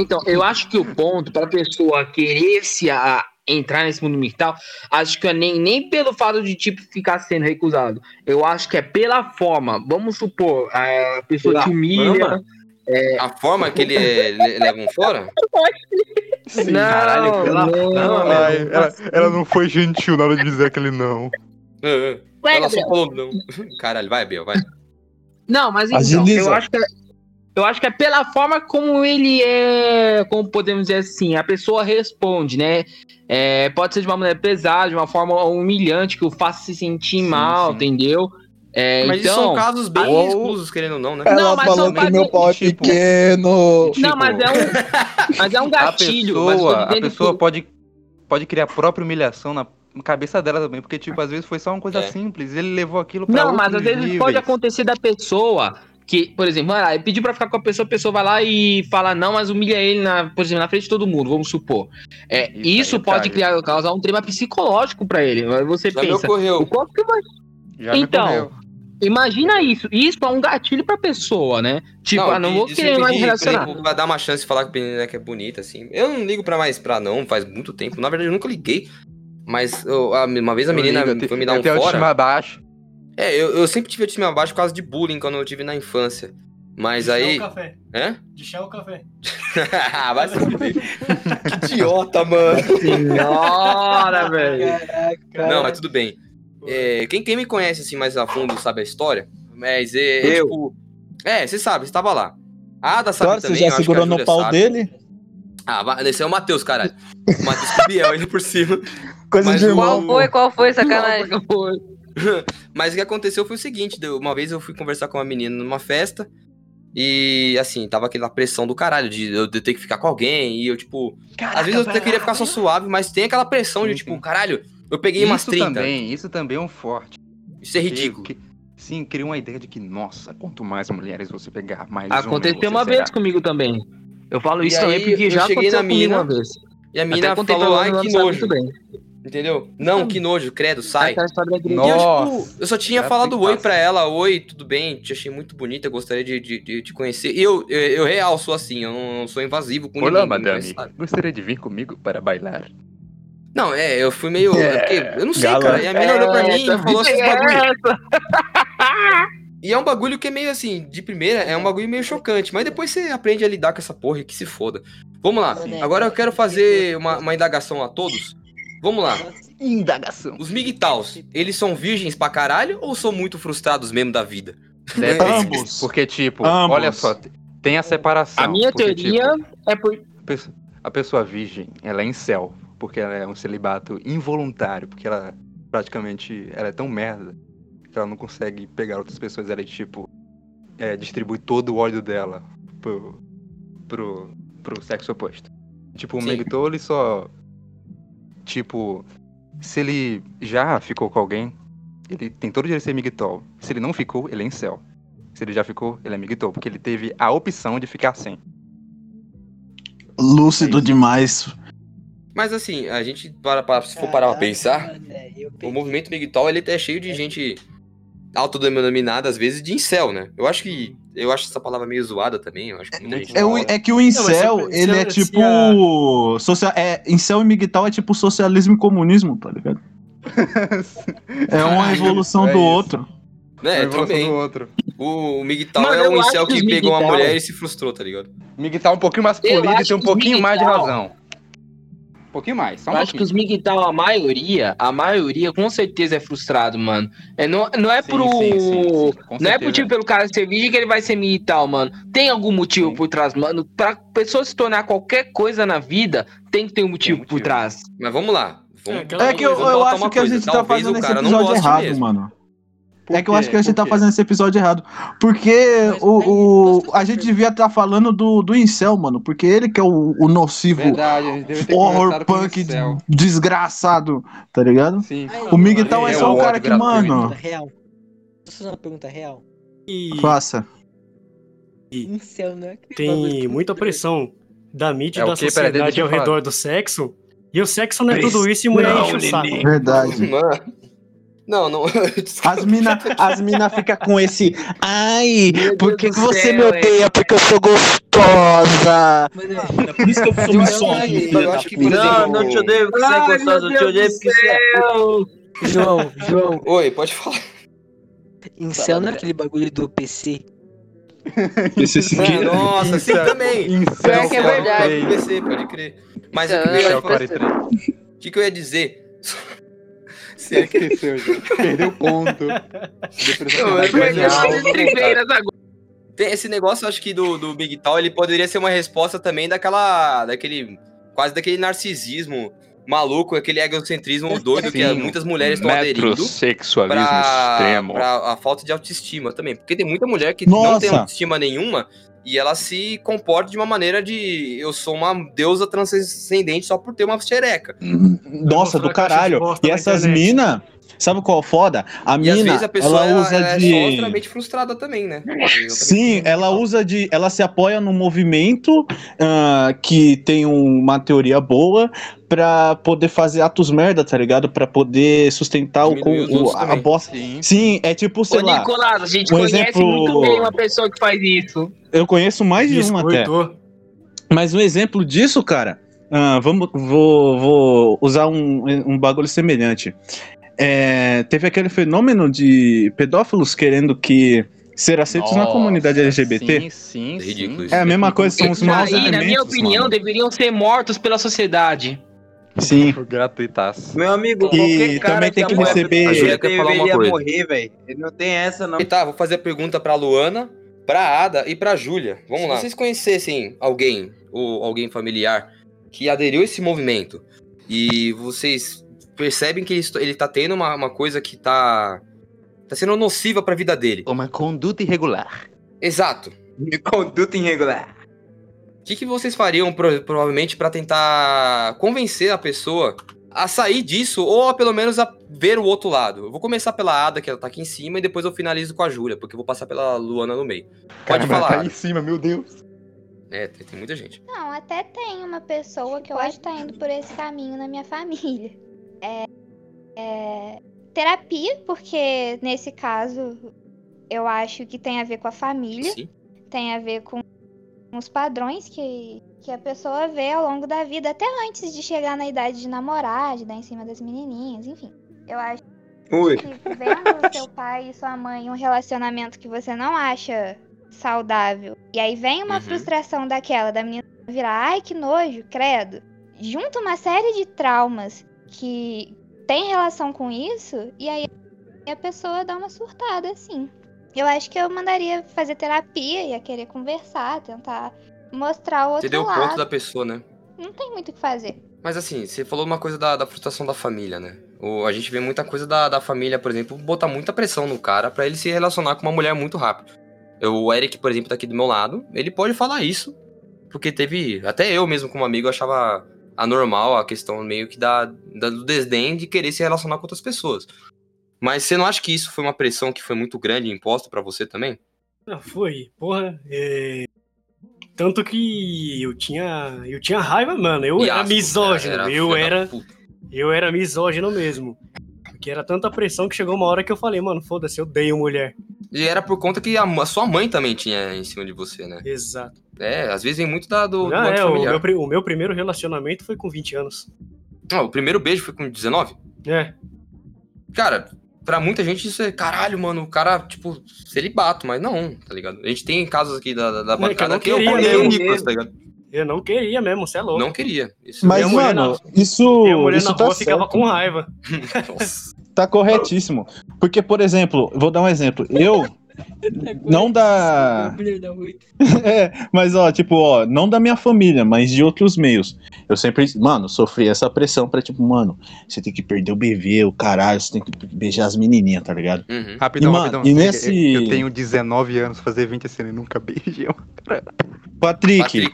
Então, eu acho que o ponto pra pessoa querer se a- entrar nesse mundo mental, acho que é nem, nem pelo fato de tipo ficar sendo recusado. Eu acho que é pela forma. Vamos supor, a pessoa Pela te humilha. é, A forma que ele é, le- leva um fora? Sim, Caralho, pela não, não. Ai, ela, ela não foi gentil na hora de dizer aquele não. É, é. Ué, Ela só falou não. Caralho, vai, Biel, vai. Não, mas então, Agiliza. eu acho que é, eu acho que é pela forma como ele é, como podemos dizer assim, a pessoa responde, né? É, pode ser de uma maneira pesada, de uma forma humilhante que o faça se sentir mal, entendeu? É, Mas então, isso são casos bem ou- exclusos, querendo ou não, né? Ela Não, mas falou são que meu pau é tipo, pequeno. Não, mas é um, mas é um A gatilho. mas pessoa, a pessoa que- pode, pode criar a própria humilhação na cabeça dela também, porque, tipo, às vezes foi só uma coisa simples, ele levou aquilo pra Não, mas às vezes níveis. pode acontecer da pessoa que, por exemplo, ah, ele pediu pra ficar com a pessoa, a pessoa vai lá e fala não, mas humilha ele, na, por exemplo, na frente de todo mundo, vamos supor. É, isso pode criar, causar um tema psicológico pra ele. Aí Você Já me pensa, ocorreu. o quanto que vai... Já me então, ocorreu. imagina isso. Isso é um gatilho pra pessoa, né? Tipo, ah, não de- vou de querer mais relacionar. exemplo, Vai dar uma chance de falar que a menina que é bonita, assim. Eu não ligo pra mais pra não, faz muito tempo. Na verdade, eu nunca liguei. Mas eu- uma vez a Eu menina ligo, foi me dar eu um tenho fora. autoestima baixa. É, eu, eu sempre tive autoestima abaixo por causa de bullying quando eu tive na infância. Mas De chá aí. ou café? Hã? De chá ou café? Vai se fuder. Que idiota, mano. Senhora, velho. Não, mas tudo bem. É, quem, quem me conhece assim mais a fundo sabe a história. Mas é, é Eu. tipo. É, você sabe, você tava lá. A Ada sabe Claro, você também. já acho que segurou no pau sabe. dele? Ah, esse é o Matheus, caralho. O Matheus o Biel ainda por cima. Coisa Mas de o- irmão. Qual foi? Qual foi, sacanagem? Mas o que aconteceu foi o seguinte: deu- uma vez eu fui conversar com uma menina numa festa. E assim, tava aquela pressão do caralho de eu ter que ficar com alguém. E eu, tipo. às vezes eu até queria ficar só suave, mas tem aquela pressão de, tipo, caralho, eu peguei umas isso 30. também, isso também é um forte. Isso é ridículo. Que- sim, cria uma ideia de que, nossa, quanto mais mulheres você pegar, mais Aconteceu você uma será. vez comigo também. Eu falo E isso aí, também porque eu já cheguei aconteceu na comigo mina, uma vez. E a pra falou, ai, que nojo. Entendeu? Não, que nojo, credo, sai. E igreja. eu, Nossa. tipo, eu só tinha falado oi pra ela, oi, tudo bem, te achei muito bonita, gostaria de, de, de te conhecer. E eu, eu, eu real sou assim, eu não, sou invasivo com Olá, ninguém. madame. mas? Gostaria de vir comigo para bailar? Não, é, eu fui meio. É, é porque eu não sei, galã. cara. E a menina olhou pra mim Essa e falou esses vida é bagulho. E é um bagulho que é meio assim, de primeira, é um bagulho meio chocante. Mas depois você aprende a lidar com essa porra e que se foda. Vamos lá. Agora eu quero fazer uma, uma indagação a todos. Vamos lá. Indagação. Os migtaus, eles são virgens pra caralho ou são muito frustrados mesmo da vida? Depende. Porque, tipo, Ambos. olha só, tem a separação. A minha porque, teoria tipo, é por. a pessoa- a pessoa virgem, ela é incel, porque ela é um celibato involuntário, porque ela praticamente ela é tão merda que ela não consegue pegar outras pessoas, ela é tipo é, distribui todo o ódio dela pro, pro, pro sexo oposto. Tipo, o Sim. Megitol, ele só tipo se ele já ficou com alguém, ele tem todo o direito de ser Migtol. Se ele não ficou, ele é incel. Se ele já ficou, ele é Migtol, porque ele teve a opção de ficar sem. Lúcido demais. Mas assim, a gente, para, para, se for parar pra pensar, o movimento migtol, ele é cheio de gente autodenominada, às vezes, de incel, né? Eu acho que. Eu acho essa palavra meio zoada também. Eu acho que muita gente É, o- é que o incel, se- ele é tipo. Social, é, incel e migtal é tipo socialismo e comunismo, tá ligado? É uma Caralho, evolução é do isso. outro. A evolução também. do outro. O, o migtal Mano, é um incel que que pegou uma mulher e se frustrou, tá ligado? Migtal um pouquinho mais polido e tem um pouquinho mais de razão. Um pouquinho mais, só um Eu acho que pouquinho. os Migtal, a maioria, a maioria com certeza é frustrado, mano. É, não, não é Sim, pro. sim, sim, não é por tipo pelo cara ser virgem que ele vai ser Migtal, mano. Tem algum motivo Sim. por trás, mano. Pra pessoa se tornar qualquer coisa na vida, tem que ter um motivo, motivo. por trás. Mas vamos lá. É que eu, eu acho que a gente tá fazendo esse episódio errado, mano. É que eu acho que a gente tá fazendo esse episódio errado. Porque o, o, a gente devia estar falando do, do Incel, mano. Porque ele que é o, o nocivo Verdade, horror punk desgraçado, tá ligado? Sim. O Miguel é É só o cara que, mano. Pergunta real. Posso fazer uma pergunta real? Faça. Incel, né? Tem muita pressão da mídia É e o da sociedade ao falar. redor do sexo. E o sexo não é tudo isso e mulher enche o saco. Verdade. Mano. Não, não. As mina, as mina fica com esse. Ai, por que, que você céu, me odeia? Porque eu sou gostosa. É por isso que eu sou acho que, Não, exemplo... não te odeio porque você é Ai, gostoso, eu meu te odeio porque você é. João, João, Oi, pode falar. incel não é aquele bagulho do PC? Esse Ah, Nossa, sim, também. Pior que é verdade. PC, pode crer. Mas o Isso que, eu é ia, Michel 43. o que que eu ia dizer? Se é que- Esqueceu, gente. Perdeu o ponto. Agora. Esse negócio, acho que do, do Big Tal, ele poderia ser uma resposta também daquela. daquele. quase daquele narcisismo maluco, aquele egocentrismo doido que Sim, muitas mulheres estão aderindo. Metrosexualismo pra, extremo. pra a falta de autoestima também. Porque tem muita mulher que não tem Nossa. autoestima nenhuma e ela se comporta de uma maneira de eu sou uma deusa transcendente só por ter uma xereca. Nossa, do caralho. E essas mina, sabe qual é o foda? A E às mina, vezes a pessoa ela ela, usa ela é de. só extremamente frustrada também, né? Sim, ela usa de. Ela se apoia num movimento ah, que tem uma teoria boa pra poder fazer atos merda, tá ligado? Pra poder sustentar o, o- a bosta. Sim. é tipo, sei Ô, lá. Nicolás, a gente um conhece exemplo- muito bem uma pessoa que faz isso. Eu conheço mais de uma até. Mas um exemplo disso, cara, ah, vamos, vou, vou usar um, um bagulho semelhante. É, teve aquele fenômeno de pedófilos querendo que ser aceitos na Nossa, comunidade LGBT. Sim, sim, É sim. É a mesma coisa, são os maus aí, na minha opinião, mano. deveriam ser mortos pela sociedade. Sim. Gratuitaço. Meu amigo, E também tem que receber- a A Júlia LGBT quer falar uma deveria coisa. morrer, velho. Ele não tem essa, não. E tá, vou fazer a pergunta pra Luana, pra Ada e pra Júlia. Vamos lá. Se vocês conhecessem alguém, ou alguém familiar, que aderiu a esse movimento, e vocês percebem que ele, tá tendo uma, uma coisa que tá. tá sendo nociva pra vida dele. Uma conduta irregular. Exato. Conduta irregular. O que, que vocês fariam, pro- provavelmente, pra tentar convencer a pessoa a sair disso, ou a, pelo menos a ver o outro lado? Eu vou começar pela Ada, que ela tá aqui em cima, e depois eu finalizo com a Júlia, porque eu vou passar pela Luana no meio. Pode Cara, falar. Tá Ada. em cima, meu Deus. É, tem, tem muita gente. Não, até tem uma pessoa que eu acho que tá indo por esse caminho na minha família. É, é terapia, porque nesse caso eu acho que tem a ver com a família, Sim. tem a ver com os padrões que, que a pessoa vê ao longo da vida, até antes de chegar na idade de namorar, de dar em cima das menininhas, enfim. Eu acho Ui. que vendo seu pai e sua mãe em um relacionamento que você não acha saudável, e aí vem uma Uhum. frustração daquela, da menina virar, ai que nojo, credo. Junta uma série de traumas que tem relação com isso, e aí a pessoa dá uma surtada, assim. Eu acho que eu mandaria fazer terapia, ia querer conversar, tentar mostrar o outro Você deu o lado. ponto da pessoa, né? Não tem muito o que fazer. Mas assim, você falou uma coisa da, da frustração da família, né? O, a gente vê muita coisa da, da família, por exemplo, botar muita pressão no cara pra ele se relacionar com uma mulher muito rápido. Eu, o Eric, por exemplo, tá aqui do meu lado, ele pode falar isso, porque teve. Até eu mesmo, como amigo, achava anormal a questão meio que da, da- do desdém de querer se relacionar com outras pessoas. Mas você não acha que isso foi uma pressão que foi muito grande imposta pra você também? Ah, foi, porra. é, Tanto que eu tinha. Eu tinha raiva, mano. Eu E era asco, misógino. cara, era eu era. Eu era misógino mesmo. Porque era tanta pressão que chegou uma hora que eu falei, mano, foda-se, eu odeio mulher. E era por conta que a, a sua mãe também tinha em cima de você, né? Exato. É, às vezes vem muito da, do, do Ah, âmbito é, o familiar. meu, pri- o meu primeiro relacionamento foi com 20 anos. Ah, o primeiro beijo foi com 19? É. Cara, pra muita gente isso é caralho, mano. O cara, tipo, celibato, mas não, tá ligado? A gente tem casos aqui da, da, da É, que eu bancada não que eu queria o mesmo. Nicolas, tá ligado? Eu não queria mesmo, você é louco. Não queria. Isso Mas, mulher mano, na- isso, Minha mulher isso na tá rua ficava certo. com raiva. Tá corretíssimo. Porque, por exemplo, vou dar um exemplo. Eu não da. É, mas ó, tipo, ó, não da minha família, mas de outros meios. Eu sempre, mano, sofri essa pressão pra, tipo, mano, você tem que perder o bebê, o caralho, você tem que beijar as menininhas, tá ligado? Rapidão, e, mano, rapidão. E Eu- nesse. Eu tenho 19 anos, fazer 20 assim, eu nunca beijei uma. Patrick,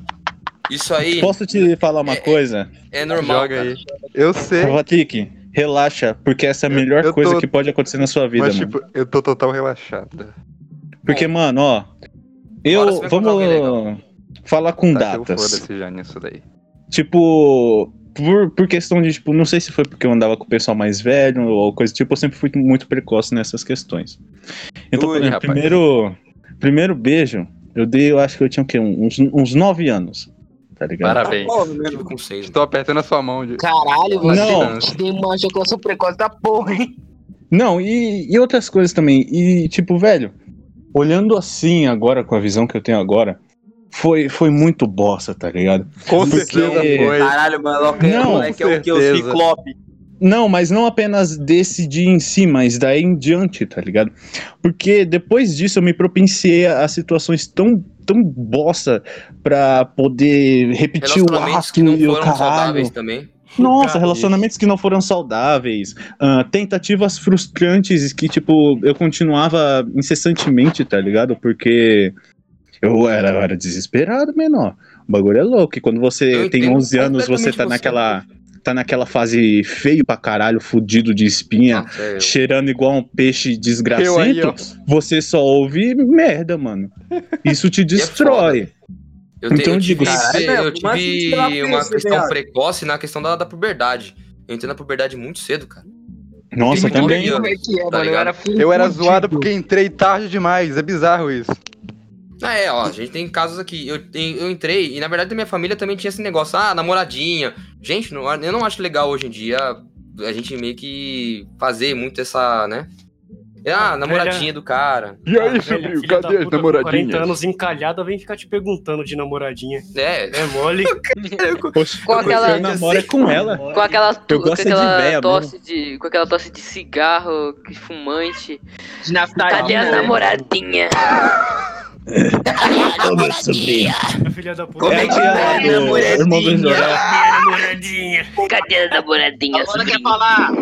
Isso aí posso te falar uma coisa? é normal. Joga cara. aí. Eu sei. Patrick, relaxa, porque essa é a melhor eu coisa tô- que pode acontecer na sua vida, Mas, mano. tipo, eu tô total relaxado. Porque, mano, ó. Eu. Vamos falar com Tá, eu datas. foda-se já nisso daí. Tipo, por, por questão de, tipo, não sei se foi porque eu andava com o pessoal mais velho ou coisa do tipo, eu sempre fui muito precoce nessas questões. Então, Ui, por exemplo, primeiro, primeiro beijo, eu dei, eu acho que eu tinha o quê? Uns, uns nove anos. Tá ligado? Parabéns. Tive com seis. Estou apertando a sua mão. De... Caralho, você Não. tem uma ejaculação precoce da porra, hein? Não, e, e outras coisas também. E, tipo, velho, olhando assim agora, com a visão que eu tenho agora, foi, foi muito bosta, tá ligado? Com Porque- certeza foi. Caralho, mano, o Não, moleque é o que? O. Ciclope. Não, mas não apenas desse dia em si, mas daí em diante, tá ligado? Porque depois disso eu me propiciei a, a situações tão, tão bosta pra poder repetir o ato que não e o foram caralho. saudáveis também. Nossa, relacionamentos que não foram saudáveis, ah, tentativas frustrantes que, tipo, eu continuava incessantemente, tá ligado? Porque eu era, eu era desesperado, menor. O bagulho é louco. E quando você Eu tem entendo 11 anos, você tá você. naquela. Tá naquela fase feio pra caralho, fudido de espinha, é, cheirando igual um peixe aí, ó. você só ouve merda, mano. Isso te destrói. Eu, te- Então eu eu digo, tive, eu assim tive você vai uma questão precoce na questão da, da puberdade. Eu entrei na puberdade muito cedo, cara. Nossa, também. Como é que é, Tá mano? Eu era. Eu era zoado porque entrei tarde demais. É bizarro isso. Ah, é, ó, a gente tem casos aqui. Eu, eu entrei, e na verdade da minha família também tinha esse negócio, ah, namoradinha. Gente, não- eu não acho legal hoje em dia a gente meio que fazer muito essa, né? Ah, namoradinha do cara. E aí, sobrinho, filha da cadê as puta com 40 namoradinhas? anos encalhada vem ficar te perguntando de namoradinha. É, É mole. Com aquela- eu namoro é com ela. Com aquela, tu- Eu com gosto é de aquela véia tosse de, com aquela tosse de cigarro, que fumante. De naftalina, Cadê a né? Ô, meu sobrinho. Filha da puta. Como é que é, do irmão do namoradinha? Cadê a namoradinha? Agora quer falar?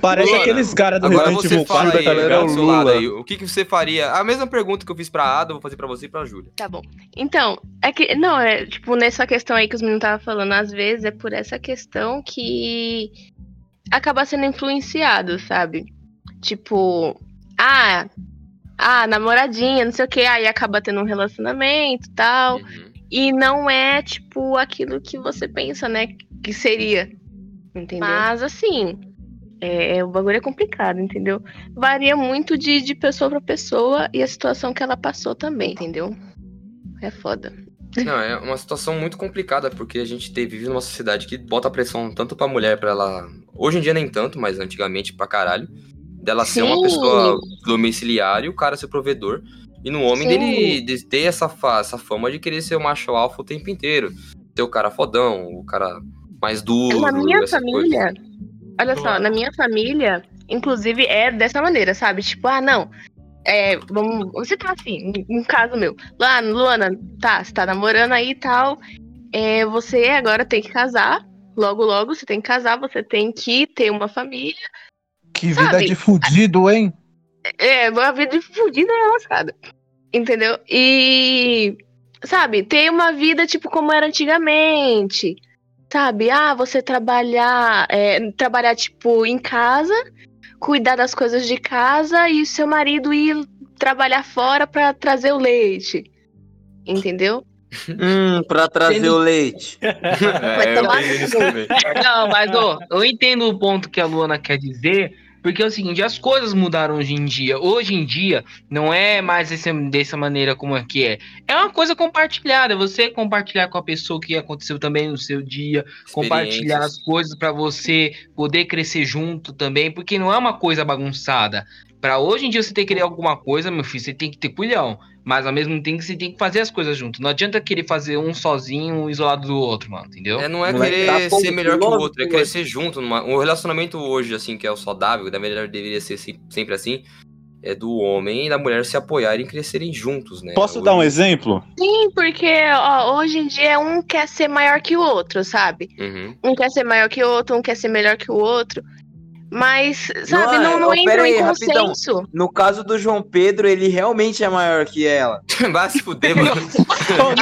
Parece Luana, aqueles caras do Agora Resident Evil fala 4, aí, tá galera, galera, o do seu lado Lula. aí. O que, que você faria? A mesma pergunta que eu fiz pra Ada, eu vou fazer pra você e pra Júlia. Tá bom. Então, é que. Não, é tipo, nessa questão aí que os meninos estavam falando, às vezes é por essa questão que acaba sendo influenciado, sabe? Tipo, ah, ah, namoradinha, não sei o que, aí acaba tendo um relacionamento e tal. Uhum. E não é, tipo, aquilo que você pensa, né? Que seria. Entendeu? Mas assim. É, o bagulho é complicado, entendeu? Varia muito de, de pessoa pra pessoa e a situação que ela passou também, entendeu? É foda. Não, é uma situação muito complicada, porque a gente te- vive numa sociedade que bota pressão tanto pra mulher, pra ela. Hoje em dia nem tanto, mas antigamente pra caralho. Dela ser uma Sim. pessoa domiciliar e o cara ser provedor. E no homem Sim. dele de ter essa, essa fama de querer ser o macho alfa o tempo inteiro. Ser o cara fodão, o cara mais duro. Na minha essa família, coisa. olha só, na minha família, inclusive é dessa maneira, sabe? Tipo, ah, não. É, vamos, você tá assim, um caso meu. Lá, Luana, tá, você tá namorando aí e tal. É, você agora tem que casar. Logo, logo, você tem que casar, você tem que ter uma família. Que vida vida de fudido, hein? É, uma vida de fudida é lascada. Entendeu? E, sabe, ter uma vida tipo como era antigamente. Sabe? Ah, você trabalhar, é, trabalhar tipo em casa, cuidar das coisas de casa e seu marido ir trabalhar fora pra trazer o leite. Entendeu? Hum, pra trazer o leite. Vai É, eu tomar também. Não, mas ó, eu entendo o ponto que a Luana quer dizer, porque é o seguinte, as coisas mudaram hoje em dia. Hoje em dia não é mais esse, dessa maneira como é que é. É uma coisa compartilhada, você compartilhar com a pessoa o que aconteceu também no seu dia, compartilhar as coisas pra você poder crescer junto também, porque não é uma coisa bagunçada. Pra hoje em dia você ter que querer alguma coisa, meu filho, você tem que ter culhão. Mas ao mesmo tempo você tem que fazer as coisas junto. Não adianta querer fazer um sozinho, um isolado do outro, mano, entendeu? É, não é Moleque, querer tá ser melhor que o outro, é crescer junto. Numa... O relacionamento hoje, assim, que é o saudável, da verdade deveria ser se- sempre assim, é do homem e da mulher se apoiarem e crescerem juntos, né? Posso dar um exemplo? Sim, porque ó, hoje em dia um quer ser maior que o outro, sabe? Uhum. Um quer ser maior que o outro, um quer ser melhor que o outro. Mas, sabe, não, não, ó, entra pera em aí, rapidão. consenso. No caso do João Pedro, ele realmente é maior que ela. Vai se fuder, mano.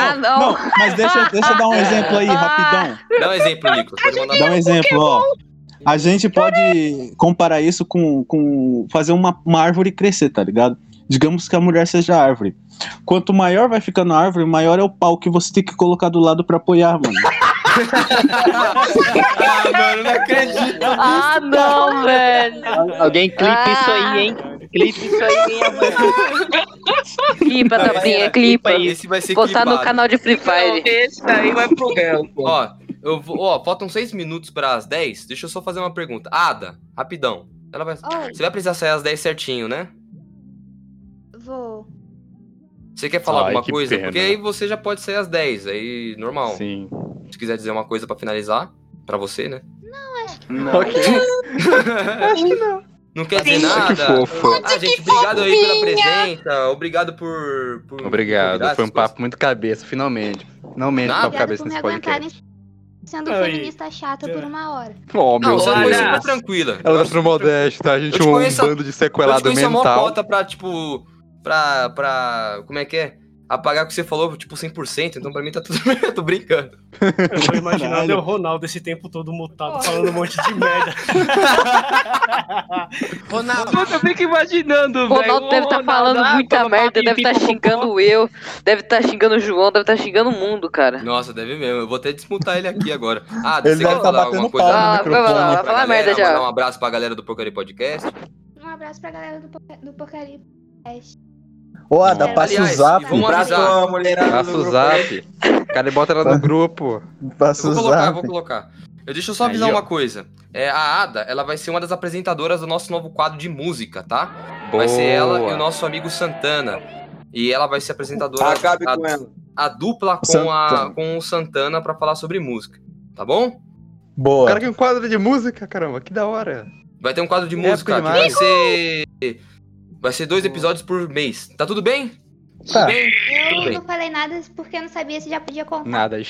ah, não. Não, mas deixa, deixa eu dar um exemplo aí, rapidão. Dá um exemplo, mandar Dá um exemplo, ó. A gente pode comparar isso com, com fazer uma, uma árvore crescer, tá ligado? Digamos que a mulher seja a árvore. Quanto maior vai ficando a árvore, maior é o pau que você tem que colocar do lado pra apoiar, mano. Ah, mano, não acredito. Ah, não, velho. Alguém clipa isso aí, hein? Clipa isso aí, hein, Clipa, Tapinha, clipa. Esse vai ser Postar no canal de Free Fire. Esse daí vai pro pô. Ó, eu vou, ó, faltam seis minutos para as 10. Deixa eu só fazer uma pergunta. Ada, rapidão. Ela vai, Oi. você vai precisar sair às 10 certinho, né? Vou. Você quer falar Ai, alguma que coisa? pena. Porque aí você já pode sair às 10, aí normal. Sim. Se quiser dizer uma coisa pra finalizar, pra você, né? Não. Ok. Acho que não. Não quer dizer Sim. nada? Que fofo. Ah, gente, obrigado aí pela presença. Obrigado por. por Obrigado. Foi um papo muito cabeça, finalmente. Finalmente, Nada. papo cabeça por me nesse aguentarem podcast. sendo feminista chata por uma hora. Oh, meu Não, Deus. super tranquila. Ela tá modesta, a gente é um bando de Eu te sequelado conheço a mental. cota pra, tipo. Pra. pra. Como é que é? Apagar o que você falou, tipo, 100%. Então pra mim tá tudo bem. Eu tô brincando. Eu tô imaginando Caralho. o Ronaldo esse tempo todo mutado, falando um monte de merda. Ronaldo, eu fico imaginando, O velho. Ronaldo deve estar Ronaldo, falando ah, muita papapá, merda, deve estar pipipopopó. xingando eu, deve estar xingando o João, deve estar xingando o mundo, cara. Nossa, deve mesmo. Eu vou até desmutar ele aqui agora. Ah, Ele você quer tá falar batendo alguma coisa? Ah, vai lá, galera, merda já. Mandar um abraço pra galera do Porcaria Podcast. Um abraço pra galera do, do Porcaria Podcast. Ô, Ada, Aliás, passa o Aliás, zap. avisar. pra mulherada Passa o zap. Cara, bota ela no grupo. Passa o vou colocar, eu zap. vou colocar. Eu deixa eu só Aí, avisar ó. uma coisa. É, a Ada, ela vai ser uma das apresentadoras do nosso novo quadro de música, tá? Vai ser ela e o nosso amigo Santana. E ela vai ser apresentadora Acabe a, com ela. a dupla com, a, com o Santana pra falar sobre música. Tá bom? O Boa. cara tem um quadro de música, caramba, que da hora. Vai ter um quadro de Épico música que vai ser. Vai ser dois episódios por mês. Tá tudo bem? Tá. bem? Tudo Eu bem. não falei nada porque eu não sabia se já podia contar. Nada.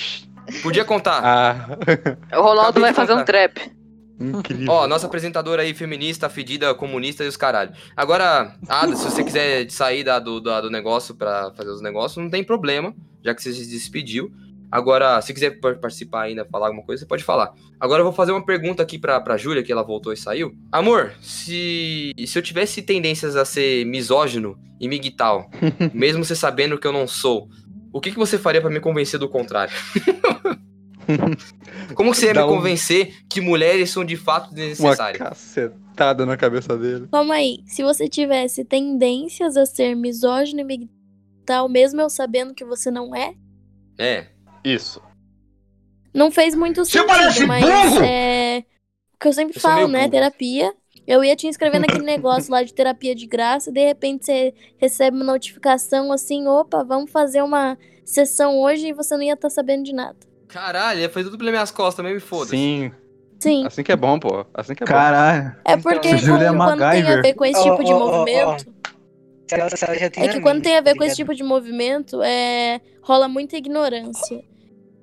Podia contar. Ah, O Ronaldo vai fazer um trap. incrível. Ó, nossa apresentadora aí, feminista, fedida, comunista e os caralho. Agora, Ada, se você quiser sair da- do, da- do negócio pra fazer os negócios, não tem problema, já que você se despediu. Agora, se quiser par- participar ainda, falar alguma coisa, você pode falar. Agora eu vou fazer uma pergunta aqui pra, pra Júlia, que ela voltou e saiu. Amor, se, se eu tivesse tendências a ser misógino e migtal, mesmo você sabendo que eu não sou, o que, que você faria pra me convencer do contrário? Como que você ia Dá me um- convencer que mulheres são de fato Uma desnecessárias? cacetada na cabeça dele. Calma aí, se você tivesse tendências a ser misógino e migtal, mesmo eu sabendo que você não é, É. Isso. não fez muito Você sentido, parece mas burro! é o que eu sempre Eu sou falo, meio né? burro. Terapia. Eu ia te inscrever naquele negócio lá de terapia de graça, de repente você recebe uma notificação assim, opa, vamos fazer uma sessão hoje e você não ia estar sabendo de nada. Caralho, fazer tudo pelas minhas costas, também me foda. Sim. Sim. Assim que é bom, pô. Assim que é Caralho. É porque Então, Júlia quando, quando tem a MacGyver. ver com esse Ó, tipo de ó, ó, ó. movimento, Se ela, se ela já tem é que quando tem a ver tá com esse ligado? tipo de movimento, é, rola muita ignorância.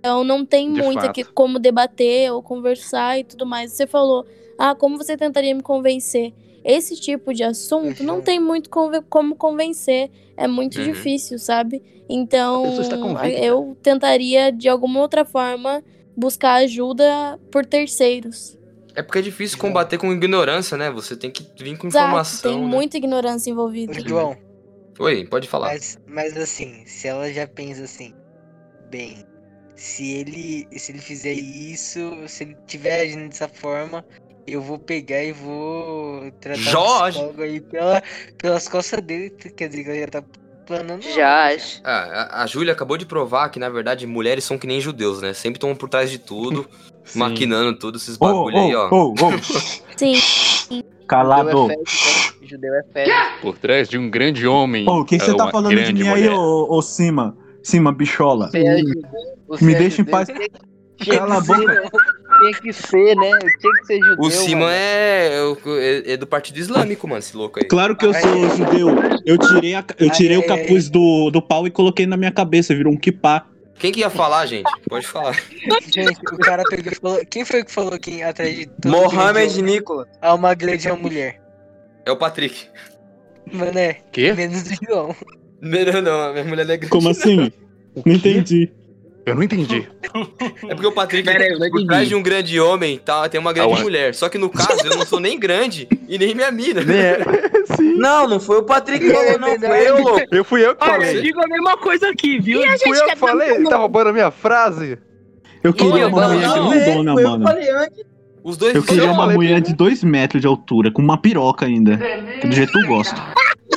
Então não tem De muito aqui como debater ou conversar e tudo mais. Você falou, ah, como você tentaria me convencer? Esse tipo de assunto não tem muito como convencer. É muito Uhum. difícil, sabe? Então, eu tentaria, de alguma outra forma, buscar ajuda por terceiros. É porque é difícil combater com ignorância, né? Você tem que vir com Exato, informação. tem né? muita ignorância envolvida. João, Oi, pode falar. mas, mas assim, se ela já pensa assim, bem, se ele, se ele fizer isso, se ele tiver agindo dessa forma, eu vou pegar e vou tratar o Jorge! psicólogo aí pela, pelas costas dele, quer dizer que ela já tá planando. Já. Ah, a, a Júlia acabou de provar que, na verdade, mulheres são que nem judeus, né? Sempre estão por trás de tudo, Sim. maquinando tudo, esses bagulho aí, ó. ô, ô, ô. Sim. Calado. Judeu é fezes, né? Judeu é. Por trás de um grande homem. Ô, o que é você tá falando de mim aí, mulher. ô, ô Cima? Cima, bichola. Você é judeu, você Me é deixa em judeu, paz. você- Cala a boca. Tinha que ser, né? Tinha que ser judeu. O Simon mano. é, é, é do Partido Islâmico, mano, esse louco aí. Claro que eu sou judeu. Eu tirei, a- eu tirei o capuz do, do pau e coloquei na minha cabeça, virou um kipá. Quem que ia falar, gente? Pode falar. Gente, o cara pegou e falou. Quem foi que falou que atrás de todo Mohamed Nicolas. Há uma grande mulher. É o Patrick. Mano, é. Quê? Menos do João. Não, não, a minha mulher não é grande. Como assim? Não entendi. Eu não entendi. É porque o Patrick, Pera eu não por trás de um grande homem, tá, tem uma grande Aonde? mulher. Só que no caso, eu não sou nem grande e nem minha mina. Não, não foi o Patrick que falou, não. Foi eu, louco. Eu fui eu que Olha, eu falei. digo a mesma coisa aqui, viu? Fui eu que falei. Ele tá roubando a minha frase. Eu queria uma mulher não, grandona, eu mano. dois Eu queria uma mulher de 2 metros de altura, com uma piroca ainda. Que do jeito que eu gosto.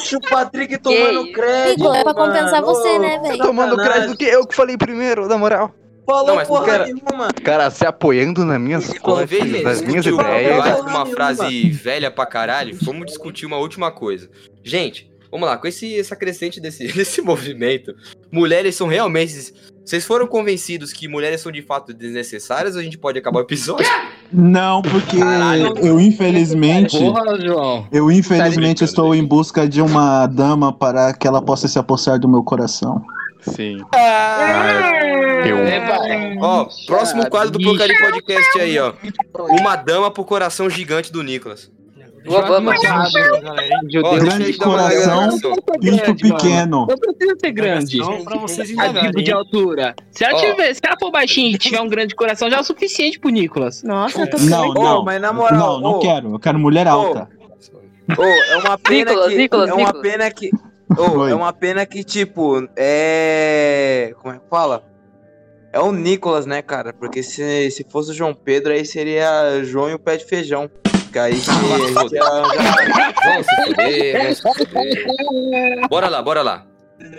Deixa o Patrick tomando crédito. Nicolas, é pra compensar mano. você, né, velho? Tomando sacanagem. crédito que eu que falei primeiro, na moral. Falou Não, mas porra cara- nenhuma. Cara, se apoiando nas minhas de nas minhas ideias. uma frase velha pra caralho, vamos discutir uma última coisa. Gente, vamos lá, com esse, essa crescente desse, desse movimento, mulheres são realmente. Vocês foram convencidos que mulheres são de fato desnecessárias ou a gente pode acabar o episódio? Não, porque eu infelizmente. Porra, João. Eu infelizmente brincando, estou em busca de uma dama para que ela possa se apossar do meu coração. Sim. Eu... Ó, próximo quadro do Porcaria Podcast aí, ó. Uma dama pro coração gigante do Nicolas. O Obama. Ó, deixa Grande coração, pinto pequeno. Não precisa ser grande. Pra vocês A indagarem, tipo de altura. Se ela, tiver, se ela for baixinha e tiver um grande coração, já é o suficiente pro Nicolas. Nossa, eu tô Não, não. mas na moral, Não, não quero. Eu quero mulher alta. É uma pena Nicolas, que. Nicolas, é uma Nicolas. pena que. Oi. é uma pena que, tipo, é. Como é que fala? É o Nicolas, né, cara? Porque se, se fosse o João Pedro, aí seria João e o pé de feijão. Que aí Vamos se fuder, vamos se fuder. Bora lá, bora lá.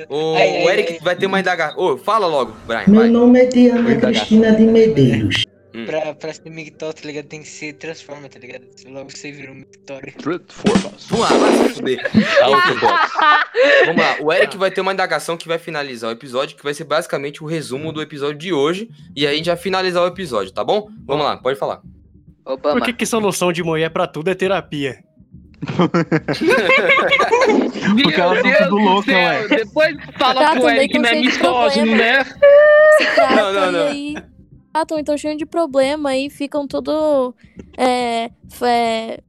O ai, Eric ai. vai ter uma indagação. Ô, fala logo, Brian, Meu vai. nome é Diana. Cristina de Medeiros. Hum. Pra, pra ser mictório, tá ligado? Tem que ser transforma, tá ligado? Logo você vira um mictório. Vamos lá, vai se fuder. Vamos lá, o Eric vai ter uma indagação que vai finalizar o episódio, que vai ser basicamente o resumo do episódio de hoje. E aí a gente vai finalizar o episódio, tá bom? Vamos lá, pode falar. Por que, que solução de mulher pra tudo é terapia? Porque elas são tudo loucas, ué. Depois fala Tá, também Eric que não é com cheio de misógino, problema. né? se tratam Não, não, não. aí tratam, então cheio de problema e ficam todo é, é,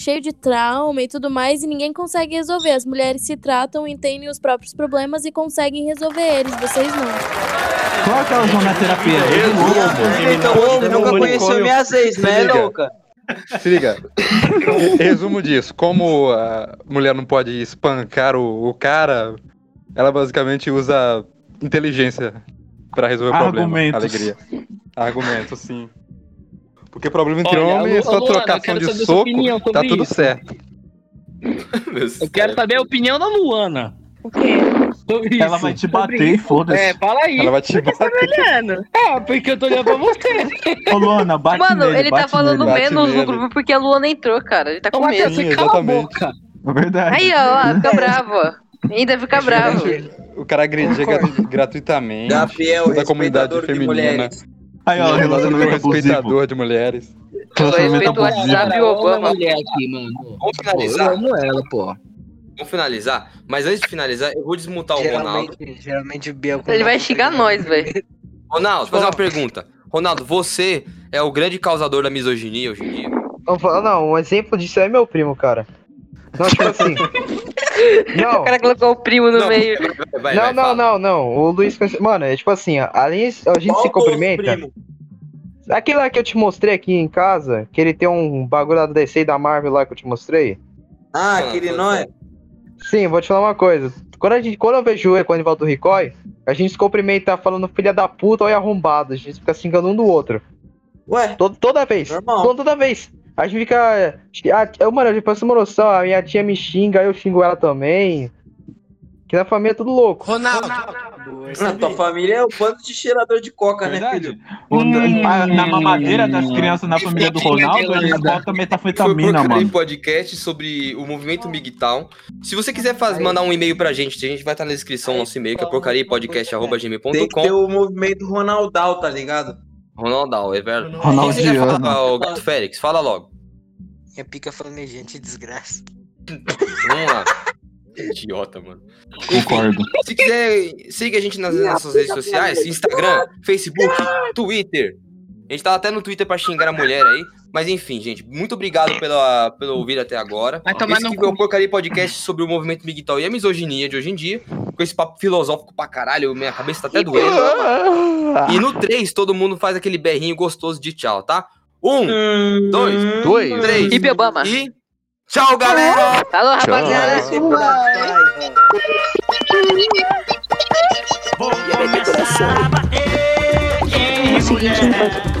cheio de trauma e tudo mais e ninguém consegue resolver. As mulheres se tratam, entendem os próprios problemas e conseguem resolver eles, vocês não. Claro que elas vão na terapia. Eu vou. Então você nunca conheceu minhas ex, né, liga. louca? Se liga. Resumo disso. Como a mulher não pode espancar o, o cara, ela basicamente usa inteligência pra resolver o problema. Argumentos. Alegria. Argumentos, sim. Porque problema entre Olha, homens é só Lu- Luana, eu trocação de soco, tá tudo isso. certo. Eu quero saber a opinião da Luana. O quê? Sobre Ela isso. vai te bater e foda-se. É, fala aí. Ela vai te Por que você tá me olhando? É, porque eu tô olhando pra você. Ô, Luana, bate Mano, nele, ele tá bate falando nele. menos no grupo porque a Luana entrou, cara. Ele tá com medo. Sim, você cala a exatamente. boca. É verdade. Aí, ó, lá, fica bravo, ó. Ainda fica bravo. O cara agredia gra- gratuitamente. Gabriel, toda a comunidade respeitador de feminina. mulheres. Aí, ó, Ele é um relacionamento abusivo. respeitador de mulheres. Relacionamento respeito o abusivo. WhatsApp e o Obama. mulher aqui, mano. Vamos Pô, eu finalizar. amo ela, pô. Vamos finalizar. Mas antes de finalizar, eu vou desmutar o Ronaldo. Geralmente, geralmente o. Ele vai xingar nós, velho. Ronaldo, fazer uma pergunta. Ronaldo, você é o grande causador da misoginia hoje em dia? Não, um exemplo disso é meu primo, cara. Não, tipo assim. Não. O cara colocou o primo no Não, meio. Vai, vai, não, vai, não, não, não. O Luiz. Mano, é tipo assim, ó, além a gente Qual se cumprimenta. Aquele lá que eu te mostrei aqui em casa, que ele tem um bagulho da DC e da Marvel lá que eu te mostrei. Ah, aquele não é? Sim, vou te falar uma coisa. Quando, a gente, quando eu vejo ele, quando ele volta do Ricói, a gente se cumprimenta falando filha da puta ou arrombado. A gente fica se enganando um do outro. Ué, Todo, toda vez. Toda, toda vez. A gente fica. Ah, eu, mano, eu passo uma noção, a minha tia me xinga, eu xingo ela também. Que na família é tudo louco. Ronaldo. a tua família é o bando de cheirador de coca, né, Verdade. filho? O- na, na mamadeira das crianças na família do Ronaldo, eles botam o metafetamina, mano. podcast sobre o movimento MGTOW. Se você quiser faz- mandar um e-mail pra gente, a gente vai estar na descrição do nosso e-mail, que é Tem que ter porcariapodcast.gmail.com. o movimento Ronaldal, tá ligado? Ronaldão, é verdade. Ronaldinho. O falar, ô, Gato Félix? Fala logo. Minha pica flamejante desgraça. Vamos lá. Idiota, mano. Concordo. Se quiser, siga a gente nas nossas redes sociais: Instagram, Facebook, Twitter. A gente tá até no Twitter pra xingar a mulher aí. Mas enfim, gente, muito obrigado pela, pelo ouvir até agora. Vai tomar esse aqui foi o. Porcaria Podcast sobre o movimento migtal e a misoginia de hoje em dia. Com esse papo filosófico pra caralho, minha cabeça tá até doendo. E no 3, todo mundo faz aquele berrinho gostoso de tchau, tá? Um, dois, Dois. três. Hip Obama. E tchau, galera! Alô, rapaziada. Vou começar a bater em mulher.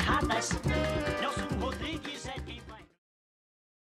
Dia